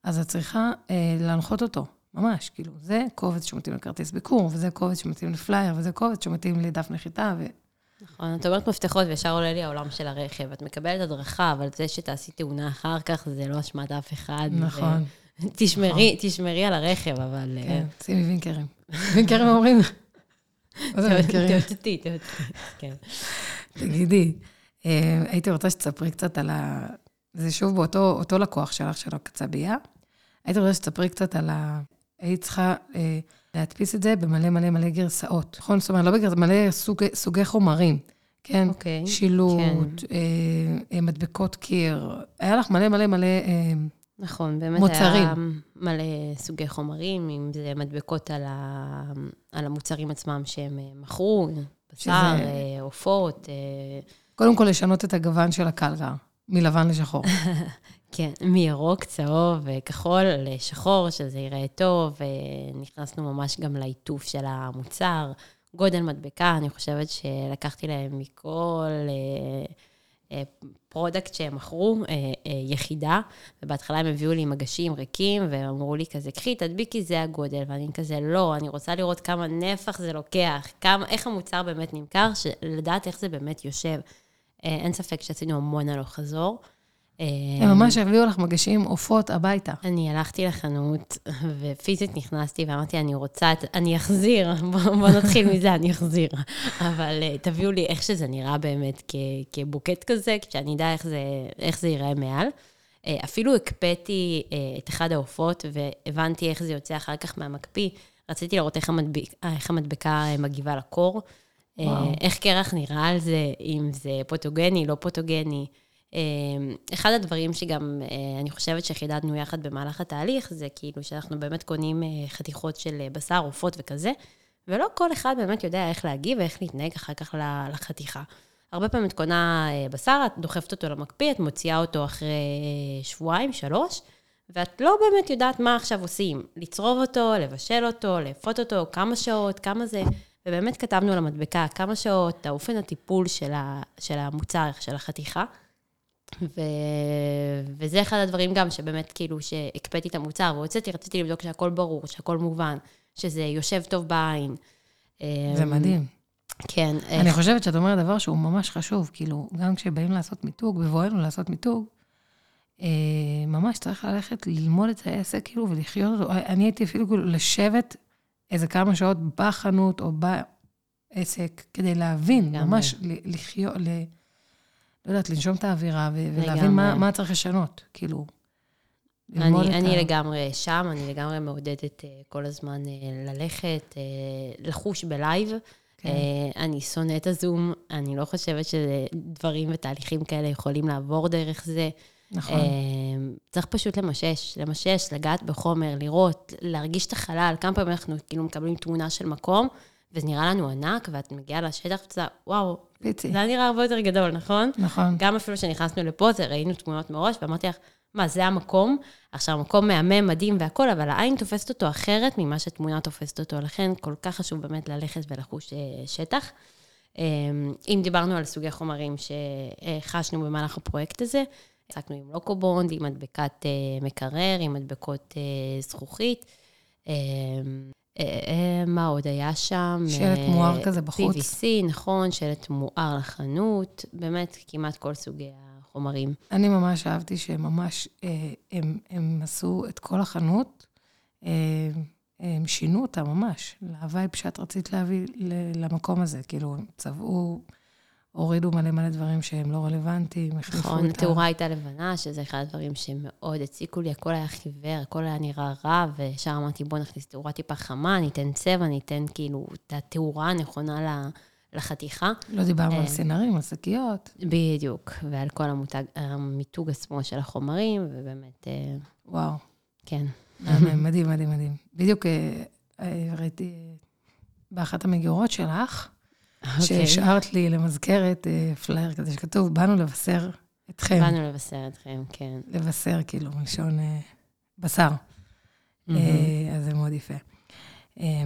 Speaker 1: אז את צריכה אה, להנחות אותו, ממש, כאילו, זה קובץ שמתאים לכרטיס ביקור, וזה קובץ שמתאים לפלייר, וזה קובץ שמתאים לדף נחיתה, ו...
Speaker 2: נכון, את אומרת מפתחות וישר עולה לי העולם של הרכב. את מקבלת הדרכה, אבל זה שתעשי תאונה אחר כך, זה לא אשמת אף אחד.
Speaker 1: נכון.
Speaker 2: תשמרי, נכון. תשמרי על הרכב, אבל...
Speaker 1: כן, אה, שימי וינקרים. וינקרים אומרים.
Speaker 2: תאותתי, תאותתי, כן.
Speaker 1: תגידי, אה, הייתי רוצה שתספרי קצת על זה שוב באותו אותו לקוח שלך, של הקצבייה. הייתי רוצה שתספרי קצת על ה... היית צריכה אה, להדפיס את זה במלא מלא מלא גרסאות, נכון? זאת אומרת, לא בגרסאות, מלא סוג, סוגי חומרים, כן?
Speaker 2: אוקיי.
Speaker 1: שילוט,
Speaker 2: כן.
Speaker 1: אה, אה, מדבקות קיר. היה לך מלא מלא מלא... אה,
Speaker 2: נכון, באמת
Speaker 1: מוצרים.
Speaker 2: היה מלא סוגי חומרים, אם זה מדבקות על, ה... על המוצרים עצמם שהם אה, מכרו, בשר,
Speaker 1: שזה-
Speaker 2: אה, עופות, אה,
Speaker 1: קודם כל, לשנות את הגוון של הקלגר, מלבן לשחור.
Speaker 2: כן, מירוק, צהוב, וכחול לשחור, שזה יראה טוב. אה, נכנסנו ממש גם לעיטוף של המוצר. גודל מדבקה, אני חושבת שלקחתי להם מכל אה, אה, product שהם מכרו, אה, אה, יחידה, ובהתחלה הם הביאו לי מגשים ריקים, והם אמרו לי כזה, קחי, תדביקי, זה הגודל. ואני כזה, לא, אני רוצה לראות כמה נפח זה לוקח, כמה, איך המוצר באמת נמכר, לדעת איך זה באמת יושב. אה, אין ספק שעשינו המון הלוך חזור. אה,
Speaker 1: הם ממש הביאו לך מגשים עופות הביתה.
Speaker 2: אני הלכתי לחנות, ופיזית נכנסתי ואמרתי, אני רוצה, אני אחזיר, בוא, נתחיל מזה, אני אחזיר. אבל uh, תביאו לי איך שזה נראה באמת כבוקט כזה, כשאני אדע איך זה, איך זה ייראה מעל. Uh, אפילו הקפאתי את אחד העופות, והבנתי איך זה יוצא אחר כך מהמקפיא. רציתי לראות איך, המדביק, איך המדבקה אה, מגיבה לקור.
Speaker 1: וואו.
Speaker 2: איך קרח נראה על זה, אם זה פוטוגני, לא פוטוגני. אה, אחד הדברים שגם אה, אני חושבת שחידדנו יחד במהלך התהליך, זה כאילו שאנחנו באמת קונים אה, חתיכות של אה, בשר, עופות וכזה, ולא כל אחד באמת יודע איך להגיב ואיך להתנהג אחר כך לחתיכה. הרבה פעמים את קונה בשר, את דוחפת אותו למקפיא, את מוציאה אותו אחרי שבועיים, שלוש, ואת לא באמת יודעת מה עכשיו עושים. לצרוב אותו, לבשל אותו, לאפות אותו, כמה שעות, כמה זה. ובאמת כתבנו על המדבקה כמה שעות, האופן הטיפול של, ה, של המוצר, של החתיכה. ו... וזה אחד הדברים גם שבאמת כאילו שהקפאתי את המוצר והוצאתי, רציתי לבדוק שהכל ברור, שהכל מובן, שזה יושב טוב בעין.
Speaker 1: זה
Speaker 2: אמ,
Speaker 1: מדהים.
Speaker 2: כן.
Speaker 1: אני חושבת שאת אומרת דבר שהוא ממש חשוב, כאילו, גם כשבאים לעשות מיתוג, בבואנו לעשות מיתוג, אה, ממש צריך ללכת ללמוד את העסק, כאילו, ולחיות אותו. אני הייתי אפילו כאילו לשבת איזה כמה שעות בחנות או בעסק, כדי להבין. ממש לחיות. לא יודעת, לנשום את האווירה ולהבין. מה, מה צריך לשנות, כאילו.
Speaker 2: אני,
Speaker 1: את
Speaker 2: אני
Speaker 1: ה-
Speaker 2: לגמרי שם, אני לגמרי מעודדת אה, כל הזמן אה, ללכת, אה, לחוש בלייב.
Speaker 1: כן.
Speaker 2: אני שונאת הזום, אני לא חושבת שדברים ותהליכים כאלה יכולים לעבור דרך זה.
Speaker 1: נכון.
Speaker 2: צריך פשוט למשש, למשש, לגעת בחומר, לראות, להרגיש את החלל. כמה פעמים אנחנו כאילו מקבלים תמונה של מקום, וזה נראה לנו ענק, ואת מגיעה לשטח ואתה, וואו,
Speaker 1: פיצי.
Speaker 2: זה היה נראה הרבה יותר גדול, נכון?
Speaker 1: נכון.
Speaker 2: גם אפילו כשנכנסנו לפה, זה ראינו תמונות מראש, ואמרתי לך, מה, זה המקום? עכשיו, המקום מהמם, מדהים והכול, אבל העין תופסת אותו אחרת ממה שתמונה תופסת אותו. לכן, כל כך חשוב באמת ללכת ולחוש אה, שטח. אה, אם דיברנו על סוגי חומרים שחשנו במהלך הפרויקט הזה, עסקנו עם לוקובונד, עם מדבקת אה, מקרר, עם מדבקות אה, זכוכית. אה, אה, מה עוד היה שם?
Speaker 1: שלט
Speaker 2: אה,
Speaker 1: מואר כזה בחוץ.
Speaker 2: PVC, נכון, שלט מואר לחנות, באמת כמעט כל סוגי החומרים.
Speaker 1: אני ממש אהבתי שהם ממש, הם, הם עשו את כל החנות, הם שינו אותה ממש, להווייב שאת רצית להביא למקום הזה. כאילו, הם צבעו, הורידו מלא מלא דברים שהם לא רלוונטיים, החליפו
Speaker 2: נכון,
Speaker 1: את ה...
Speaker 2: התאורה הייתה לבנה, שזה אחד הדברים שמאוד הציקו לי, הכל היה חיוור, הכל היה נראה רע, וישר אמרתי, בוא נכניס תאורה טיפה חמה, ניתן צבע, ניתן כאילו את התאורה הנכונה לחתיכה.
Speaker 1: לא דיברנו על
Speaker 2: אה.
Speaker 1: סינרים, על שקיות.
Speaker 2: בדיוק, ועל כל המותג, המיתוג עצמו של החומרים, ובאמת, אה,
Speaker 1: וואו,
Speaker 2: כן.
Speaker 1: מדהים, מדהים, מדהים. בדיוק אה, ראיתי באחת המגירות שלך,
Speaker 2: אוקיי.
Speaker 1: שהשארת לי למזכרת אה, פלייר כזה שכתוב, באנו לבשר אתכם.
Speaker 2: באנו לבשר אתכם, כן.
Speaker 1: לבשר, כאילו, מלשון אה, בשר. אה, אז זה מאוד יפה.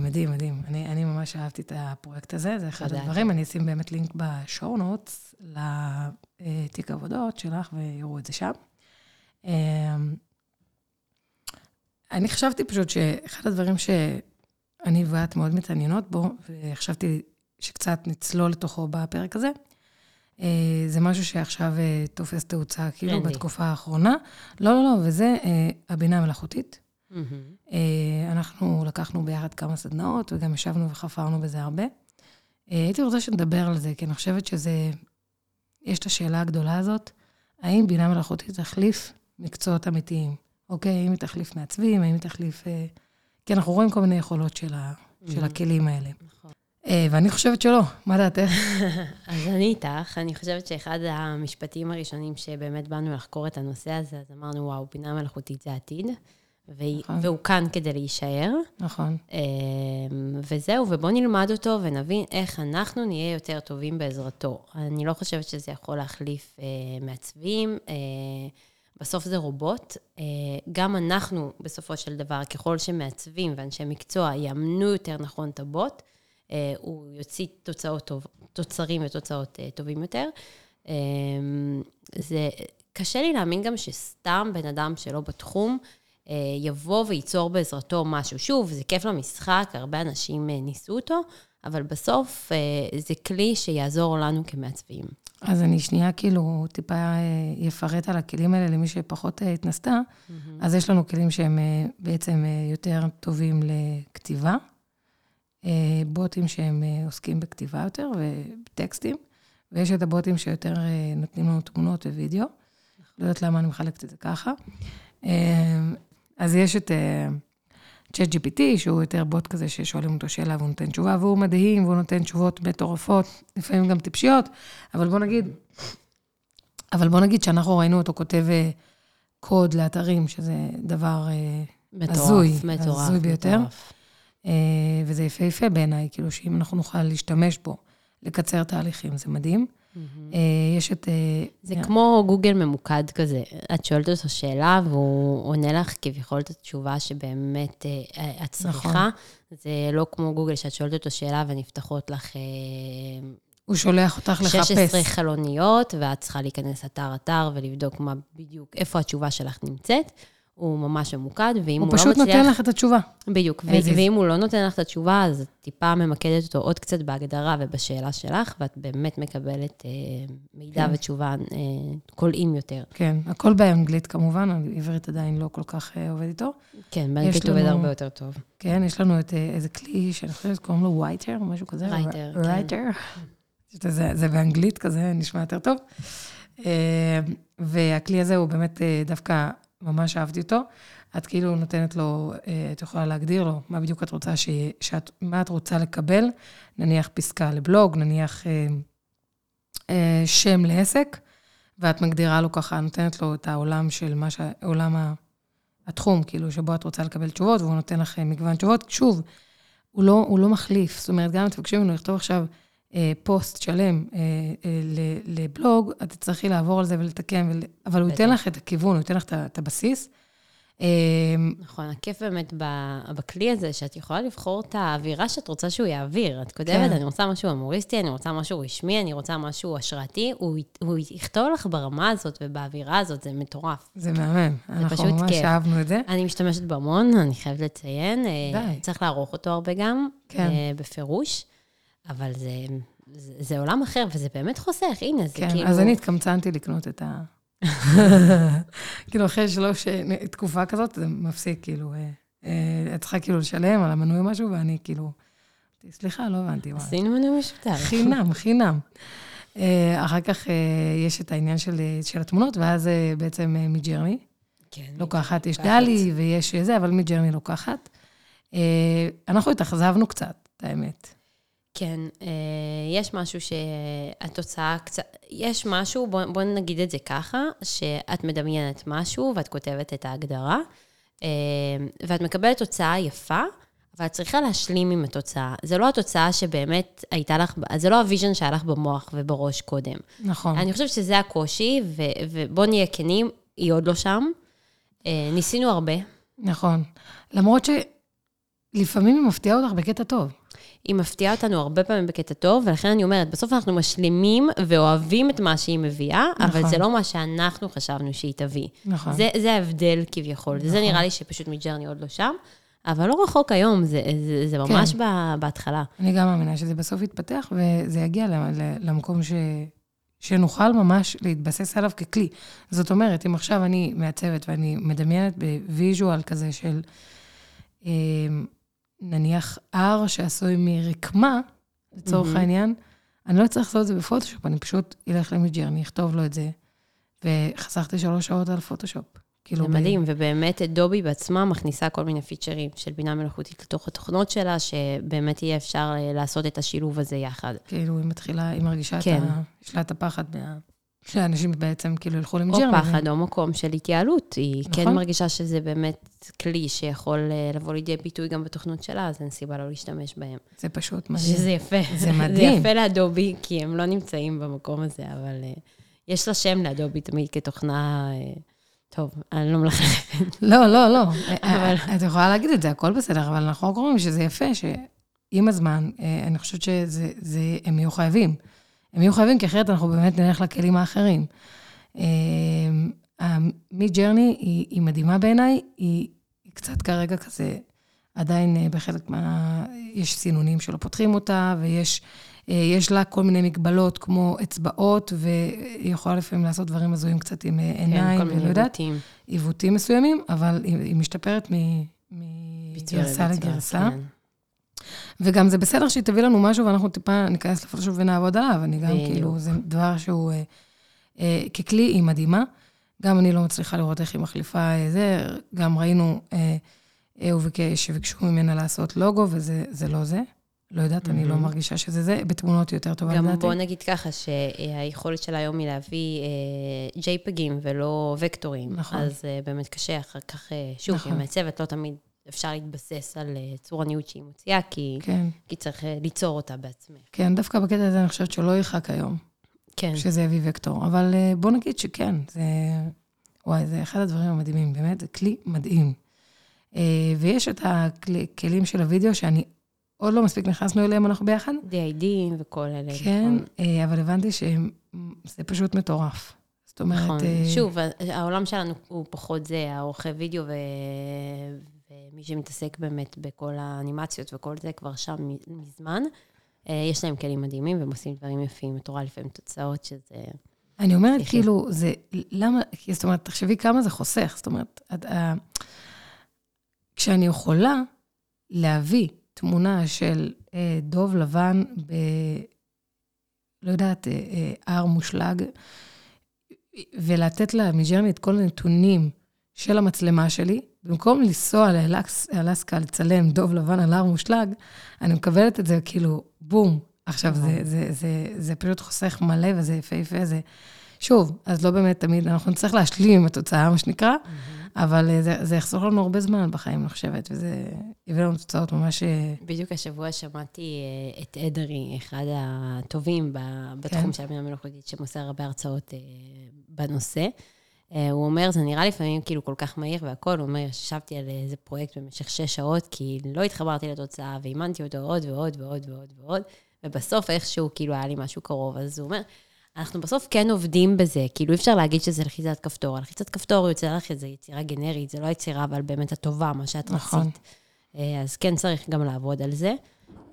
Speaker 1: מדהים, מדהים. אני, אני ממש אהבתי את הפרויקט הזה, זה אחד
Speaker 2: תודה.
Speaker 1: הדברים. אני אשים באמת לינק בשואו נוטס לתיק עבודות שלך, ויראו את זה שם. אני חשבתי פשוט שאחד הדברים שאני ואת מאוד מתעניינות בו, וחשבתי שקצת נצלול לתוכו בפרק הזה, אה, זה משהו שעכשיו אה, תופס תאוצה, כאילו. בתקופה האחרונה. לא, לא, לא, וזה אה, הבינה המלאכותית. אה, אנחנו לקחנו ביחד כמה סדנאות, וגם ישבנו וחפרנו בזה הרבה. הייתי רוצה שנדבר על זה, כי אני חושבת שזה... יש את השאלה הגדולה הזאת, האם בינה מלאכותית תחליף מקצועות אמיתיים? אוקיי, האם היא תחליף מעצבים, האם היא תחליף... אה, כי אנחנו רואים כל מיני יכולות של, ה... של הכלים האלה.
Speaker 2: נכון.
Speaker 1: אה, ואני חושבת שלא, מה דעתך?
Speaker 2: אז אני איתך, אני חושבת שאחד המשפטים הראשונים שבאמת באנו לחקור את הנושא הזה, אז אמרנו, וואו, בינה מלאכותית זה עתיד,
Speaker 1: נכון.
Speaker 2: והוא כאן כדי להישאר.
Speaker 1: נכון.
Speaker 2: אמ, וזהו, ובואו נלמד אותו ונבין איך אנחנו נהיה יותר טובים בעזרתו. אני לא חושבת שזה יכול להחליף אה, מעצבים, אה, בסוף זה רובוט. גם אנחנו, בסופו של דבר, ככל שמעצבים ואנשי מקצוע יאמנו יותר נכון את הבוט, הוא יוציא תוצאות טוב, תוצרים ותוצאות אה, טובים יותר. אה, זה קשה לי להאמין גם שסתם בן אדם שלא בתחום, אה, יבוא וייצור בעזרתו משהו. שוב, זה כיף למשחק, הרבה אנשים אה, ניסו אותו, אבל בסוף אה, זה כלי שיעזור לנו כמעצבים.
Speaker 1: אז אני שנייה כאילו טיפה אה, אפרט על הכלים האלה למי שפחות אה, התנסתה. אז יש לנו כלים שהם אה, בעצם אה, יותר טובים לכתיבה, אה, בוטים שהם אה, עוסקים בכתיבה יותר וטקסטים, ויש את הבוטים שיותר אה, נותנים לנו תמונות ווידאו. לא יודעת למה אני מחלקת את זה ככה. אה, אז יש את אה, ChatGPT, שהוא יותר בוט כזה ששואלים אותו שאלה והוא נותן תשובה, והוא מדהים, והוא נותן תשובות מטורפות, לפעמים גם טיפשיות, אבל בוא נגיד, אבל בוא נגיד שאנחנו ראינו אותו כותב אה, קוד לאתרים, שזה דבר אה,
Speaker 2: מטורף,
Speaker 1: הזוי,
Speaker 2: מטורף,
Speaker 1: הזוי ביותר.
Speaker 2: מטורף.
Speaker 1: אה, וזה יפהפה בעיניי, כאילו שאם אנחנו נוכל להשתמש בו, לקצר תהליכים, זה מדהים. אה, יש את... אה,
Speaker 2: זה כמו גוגל ממוקד כזה. את שואלת אותו שאלה, והוא עונה לך כביכול את התשובה שבאמת את צריכה.
Speaker 1: נכון.
Speaker 2: זה לא כמו גוגל, שאת שואלת אותו שאלה ונפתחות לך
Speaker 1: הוא שולח אותך לחפש.
Speaker 2: 16 חלוניות, ואת צריכה להיכנס אתר-אתר ולבדוק מה בדיוק, איפה התשובה שלך נמצאת. הוא ממש ממוקד, ואם הוא,
Speaker 1: הוא
Speaker 2: לא
Speaker 1: פשוט
Speaker 2: מצליח...
Speaker 1: נותן לך את התשובה.
Speaker 2: בדיוק,
Speaker 1: is.
Speaker 2: ואם הוא לא נותן לך את התשובה, אז את טיפה ממקדת אותו עוד קצת בהגדרה ובשאלה שלך, ואת באמת מקבלת אה, מידע
Speaker 1: כן.
Speaker 2: ותשובה אה, קולעים יותר.
Speaker 1: כן, הכל באנגלית כמובן, עברית עדיין לא כל כך אה, עובד איתו.
Speaker 2: כן, באנגלית עובד
Speaker 1: לנו-
Speaker 2: הרבה יותר טוב.
Speaker 1: כן, יש לנו את אה, איזה כלי שאני חושבת שקוראים לו וייטר, או משהו כזה.
Speaker 2: רייטר, כן.
Speaker 1: רייטר. זה, זה באנגלית כזה, נשמע יותר טוב. אה, והכלי הזה הוא באמת, אה, דווקא ממש אהבתי אותו. את כאילו נותנת לו, אה, את יכולה להגדיר לו מה בדיוק את רוצה, ש, שאת, מה את רוצה לקבל, נניח פסקה לבלוג, נניח אה, אה, שם לעסק, ואת מגדירה לו ככה, נותנת לו את העולם של מה ש... עולם ה... התחום, כאילו, שבו את רוצה לקבל תשובות, והוא נותן לך אה, מגוון תשובות. שוב, הוא לא, הוא לא מחליף. זאת אומרת, גם אם תבקשו ממנו לכתוב עכשיו פוסט שלם אה, אה, לבלוג, את תצטרכי לעבור על זה ולתקן, ול... אבל הוא ייתן. לך את הכיוון, הוא ייתן לך את הבסיס. אה,
Speaker 2: נכון, הכיף באמת ב- בכלי הזה, שאת יכולה לבחור את האווירה שאת רוצה שהוא יעביר. את כותבת,
Speaker 1: כן.
Speaker 2: אני רוצה משהו המוריסטי, אני רוצה משהו רשמי, אני רוצה משהו השראתי, הוא, הוא יכתוב לך ברמה הזאת ובאווירה הזאת, זה מטורף.
Speaker 1: זה מהמם. אנחנו ממש
Speaker 2: כיף.
Speaker 1: אהבנו את זה.
Speaker 2: אני משתמשת בו המון, אני חייבת לציין. אה,
Speaker 1: די.
Speaker 2: צריך לערוך אותו הרבה גם,
Speaker 1: כן.
Speaker 2: אה, בפירוש, אבל זה, זה, זה עולם אחר, וזה באמת חוסך, הנה, זה
Speaker 1: כן,
Speaker 2: כאילו...
Speaker 1: אז אני התקמצנתי לקנות את ה... כאילו, אחרי שלוש, אה, תקופה כזאת, זה מפסיק, כאילו, אה, אה, את צריכה כאילו לשלם על המנוי או משהו, ואני כאילו, סליחה, לא הבנתי.
Speaker 2: עשינו מנוי משותף.
Speaker 1: חינם, חינם. אחר כך יש את העניין של, של התמונות, ואז בעצם מג'רני
Speaker 2: כן.
Speaker 1: לוקחת, יש. דלי ויש זה, אבל מג'רני לוקחת. אנחנו התאכזבנו קצת, את האמת.
Speaker 2: כן, אה, יש משהו שהתוצאה קצת... יש משהו, בוא, בוא נגיד את זה ככה, שאת מדמיינת משהו ואת כותבת את ההגדרה, אה, ואת מקבלת תוצאה יפה, אבל את צריכה להשלים עם התוצאה. זה לא התוצאה שבאמת הייתה לך, זה לא ה vision שהיה לך במוח ובראש קודם.
Speaker 1: נכון.
Speaker 2: אני חושבת שזה הקושי, ו, ובוא נהיה כנים, היא עוד לא שם. אה, ניסינו הרבה.
Speaker 1: נכון. למרות שלפעמים היא מפתיעה אותך בקטע טוב.
Speaker 2: היא מפתיעה אותנו הרבה פעמים בקטע טוב, ולכן אני אומרת, בסוף אנחנו משלימים ואוהבים את מה שהיא מביאה, נכון. אבל. זה לא מה שאנחנו חשבנו שהיא תביא.
Speaker 1: נכון.
Speaker 2: זה, זה ההבדל כביכול. נכון. זה. נראה לי שפשוט מג'רני עוד לא שם, אבל לא רחוק היום, זה, זה, זה ממש
Speaker 1: כן.
Speaker 2: בהתחלה.
Speaker 1: אני גם מאמינה שזה בסוף יתפתח, וזה יגיע למקום ש... שנוכל ממש להתבסס עליו ככלי. זאת אומרת, אם עכשיו אני מעצבת ואני מדמיינת ב visual כזה של אה, נניח הר שעשוי מרקמה, לצורך
Speaker 2: מהמם.
Speaker 1: העניין, אני לא אצטרך לעשות את זה בפוטושופ, אני פשוט אלך למידג'רני, אכתוב לו את זה, וחסכתי שלוש שעות על פוטושופ. כאילו,
Speaker 2: זה
Speaker 1: ב-
Speaker 2: מדהים, ובאמת אדובי בעצמה מכניסה כל מיני פיצ'רים של בינה מלאכותית לתוך התוכנות שלה, שבאמת יהיה אפשר אה, לעשות את השילוב הזה יחד.
Speaker 1: כאילו, היא מתחילה, היא מרגישה
Speaker 2: כן.
Speaker 1: את ה... יש לה את הפחד מה... שאנשים בעצם כאילו ילכו
Speaker 2: או
Speaker 1: לג'רמי.
Speaker 2: פחד או מקום של התייעלות. היא כן
Speaker 1: נכון.
Speaker 2: מרגישה שזה באמת כלי שיכול אה, לבוא לידי ביטוי גם בתוכנות שלה, אז אין סיבה לא להשתמש בהם.
Speaker 1: זה פשוט מדהים.
Speaker 2: שזה יפה.
Speaker 1: זה מדהים.
Speaker 2: זה יפה לאדובי, כי הם לא נמצאים במקום הזה, אבל אה, יש לה שם לאדובי תמיד כתוכנה... אה, טוב, אני לא מלכלכת.
Speaker 1: לא, לא, לא.
Speaker 2: אבל-
Speaker 1: את יכולה להגיד את זה, הכל בסדר, אבל אנחנו רק אומרים שזה יפה, שעם הזמן, אה, אני חושבת שהם יהיו חייבים. הם יהיו חייבים, כי אחרת אנחנו באמת נלך לכלים האחרים. מי-ג'רני היא, היא מדהימה בעיניי, היא, קצת כרגע כזה, עדיין אה, בחלק מה... יש סינונים שלא פותחים אותה, ויש אה, יש לה כל מיני מגבלות כמו אצבעות, והיא יכולה לפעמים לעשות דברים הזויים קצת עם אה, עיניים,
Speaker 2: כן, כל
Speaker 1: ולא
Speaker 2: מיני. עיוותים.
Speaker 1: עיוותים מסוימים, אבל היא, היא משתפרת מגרסה לגרסה.
Speaker 2: כן.
Speaker 1: וגם זה בסדר שהיא תביא לנו משהו ואנחנו טיפה ניכנס לפוטושופ ונעבוד עליו. אני גם,
Speaker 2: בדיוק.
Speaker 1: כאילו, זה דבר שהוא... אה, אה, ככלי היא מדהימה. גם אני לא מצליחה לראות איך היא מחליפה אה, זה. גם ראינו, אה, אה, שביקשו ממנה לעשות לוגו, וזה זה לא זה. לא יודעת, אני לא
Speaker 2: מהמם.
Speaker 1: מרגישה שזה זה. בתמונות יותר טובה,
Speaker 2: גם
Speaker 1: לדעתי.
Speaker 2: בוא נגיד ככה, שהיכולת שלה היום היא להביא אה, JPEGים ולא וקטורים.
Speaker 1: נכון.
Speaker 2: אז אה, באמת קשה אחר כך, אה, שוב,
Speaker 1: נכון.
Speaker 2: היא מעצבת, לא תמיד אפשר להתבסס על אה, צור הניוד שהיא מוציאה, כי,
Speaker 1: כן,
Speaker 2: כי צריך אה, ליצור אותה בעצמך.
Speaker 1: כן, דווקא בקטע הזה אני חושבת שלא ירחק היום.
Speaker 2: כן.
Speaker 1: שזה יביא וקטור. אבל אה, בוא נגיד שכן, זה... וואי, זה אחד הדברים המדהימים, באמת, זה כלי מדהים. ויש את הכלים של הוידאו, שאני עוד לא מספיק נכנסנו אליהם, אנחנו ביחד.
Speaker 2: DID וכל אלה.
Speaker 1: כן,
Speaker 2: נכון.
Speaker 1: אבל הבנתי שזה פשוט מטורף. זאת אומרת...
Speaker 2: נכון. שוב, העולם שלנו הוא פחות זה, העורכי וידאו ו... ומי שמתעסק באמת בכל האנימציות וכל זה כבר שם מזמן. אה, יש להם כלים מדהימים והם עושים דברים יפים, את רואה לפעמים תוצאות שזה...
Speaker 1: אני אומרת,
Speaker 2: סליחה.
Speaker 1: כאילו, זה, למה, זאת אומרת, תחשבי כמה זה חוסך. זאת אומרת, את, ה- כשאני יכולה להביא תמונה של אה, דוב לבן ב... לא יודעת, אה, אה, הר מושלג, ולתת לה מג'רני את כל הנתונים של המצלמה שלי, במקום לנסוע לאלסקה לצלם דוב לבן על הר מושלג, אני מקבלת את זה כאילו, בום. עכשיו, זה, זה, זה, זה פשוט חוסך מלא וזה יפהפה, זה... שוב, אז לא באמת תמיד, אנחנו נצטרך להשלים עם התוצאה, מה שנקרא, אבל אה, זה, זה יחסוך לנו הרבה זמן בחיים, אני חושבת, וזה יביא לנו תוצאות ממש... אה,
Speaker 2: בדיוק השבוע שמעתי אה, את אדרי, אחד הטובים בתחום
Speaker 1: כן.
Speaker 2: של הבינה המלאכותית, שמוסר הרבה הרצאות בנושא. אה, הוא אומר, זה נראה לפעמים כאילו כל כך מהיר והכול, הוא אומר, ישבתי על איזה פרויקט במשך שש שעות, כי לא התחברתי לתוצאה, ואימנתי אותו עוד ועוד ועוד ועוד ועוד, ובסוף איכשהו כאילו היה לי משהו קרוב. אז הוא אומר, אנחנו בסוף כן עובדים בזה, כאילו אי אפשר להגיד שזה לחיצת כפתור. לחיצת כפתור יוצא לך איזו יצירה גנרית, זה לא יצירה, אבל באמת הטובה, מה שאת
Speaker 1: נכון.
Speaker 2: רצית. אה, אז כן צריך גם לעבוד על זה.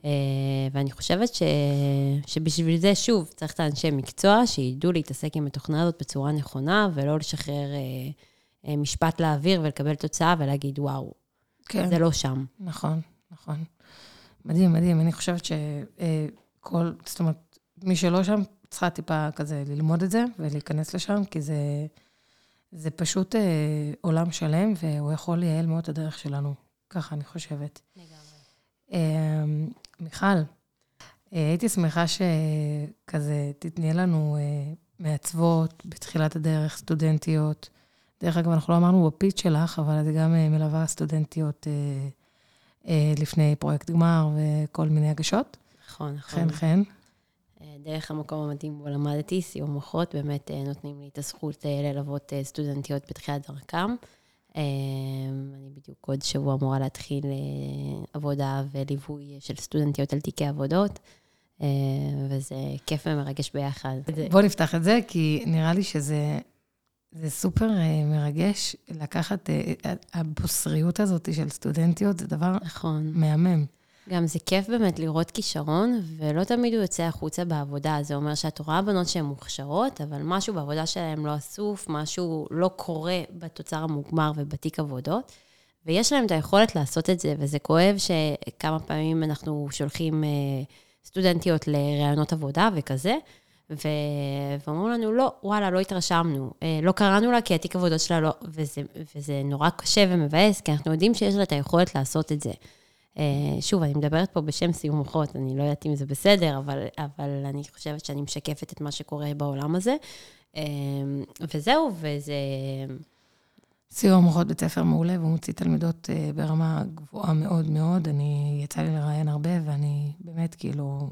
Speaker 2: אה, ואני חושבת ש... שבשביל זה, שוב, צריך את האנשי מקצוע שידעו להתעסק עם התוכנה הזאת בצורה נכונה, ולא לשחרר אה, אה, משפט לאוויר ולקבל תוצאה ולהגיד, וואו,
Speaker 1: כן.
Speaker 2: זה לא שם.
Speaker 1: נכון, נכון. מדהים, מדהים. אני חושבת שכל, זאת אומרת, מי שלא שם, צריכה טיפה כזה ללמוד את זה ולהיכנס לשם, כי זה, זה פשוט אה, עולם שלם, והוא יכול לייעל מאוד את הדרך שלנו. ככה אני חושבת. אה, מיכל, אה, הייתי שמחה שכזה תתני לנו אה, מעצבות בתחילת הדרך, סטודנטיות. דרך אגב, אנחנו לא אמרנו בפיץ שלך, אבל את גם אה, מלווה סטודנטיות לפני פרויקט גמר וכל מיני הגשות.
Speaker 2: נכון, נכון.
Speaker 1: חן חן.
Speaker 2: דרך המקום המדהים בו למדתי, סיום מוחות, באמת נותנים לי את הזכות ללוות סטודנטיות בתחילת דרכם. אה, אני בדיוק עוד שבוע אמורה להתחיל אה, עבודה וליווי של סטודנטיות על תיקי עבודות, אה, וזה כיף ומרגש ביחד.
Speaker 1: בואו נפתח את זה, כי נראה לי שזה זה סופר אה, מרגש לקחת, הבוסריות הזאת של סטודנטיות, זה דבר
Speaker 2: נכון.
Speaker 1: מהמם.
Speaker 2: גם זה כיף באמת לראות כישרון, ולא תמיד הוא יוצא החוצה בעבודה. זה אומר שאת רואה בנות שהן מוכשרות, אבל משהו בעבודה שלהן לא אסוף, משהו לא קורה בתוצר המוגמר ובתיק עבודות, ויש להם את היכולת לעשות את זה, וזה כואב שכמה פעמים אנחנו שולחים אה, סטודנטיות לראיונות עבודה וכזה, ו... ואמרו לנו, לא, וואלה, לא התרשמנו. אה, לא קראנו לה כי התיק עבודות שלה לא... וזה, וזה נורא קשה ומבאס, כי אנחנו יודעים שיש לה את היכולת לעשות את זה. אה, שוב, אני מדברת פה בשם סיום מוחות, אני לא יודעת אם זה בסדר, אבל, אבל אני חושבת שאני משקפת את מה שקורה בעולם הזה. אה, וזהו, וזה...
Speaker 1: סיור מוחות בית ספר מעולה, והוא מוציא תלמידות ברמה גבוהה מאוד מאוד. אני, יצא לי לראיין הרבה, ואני באמת, כאילו,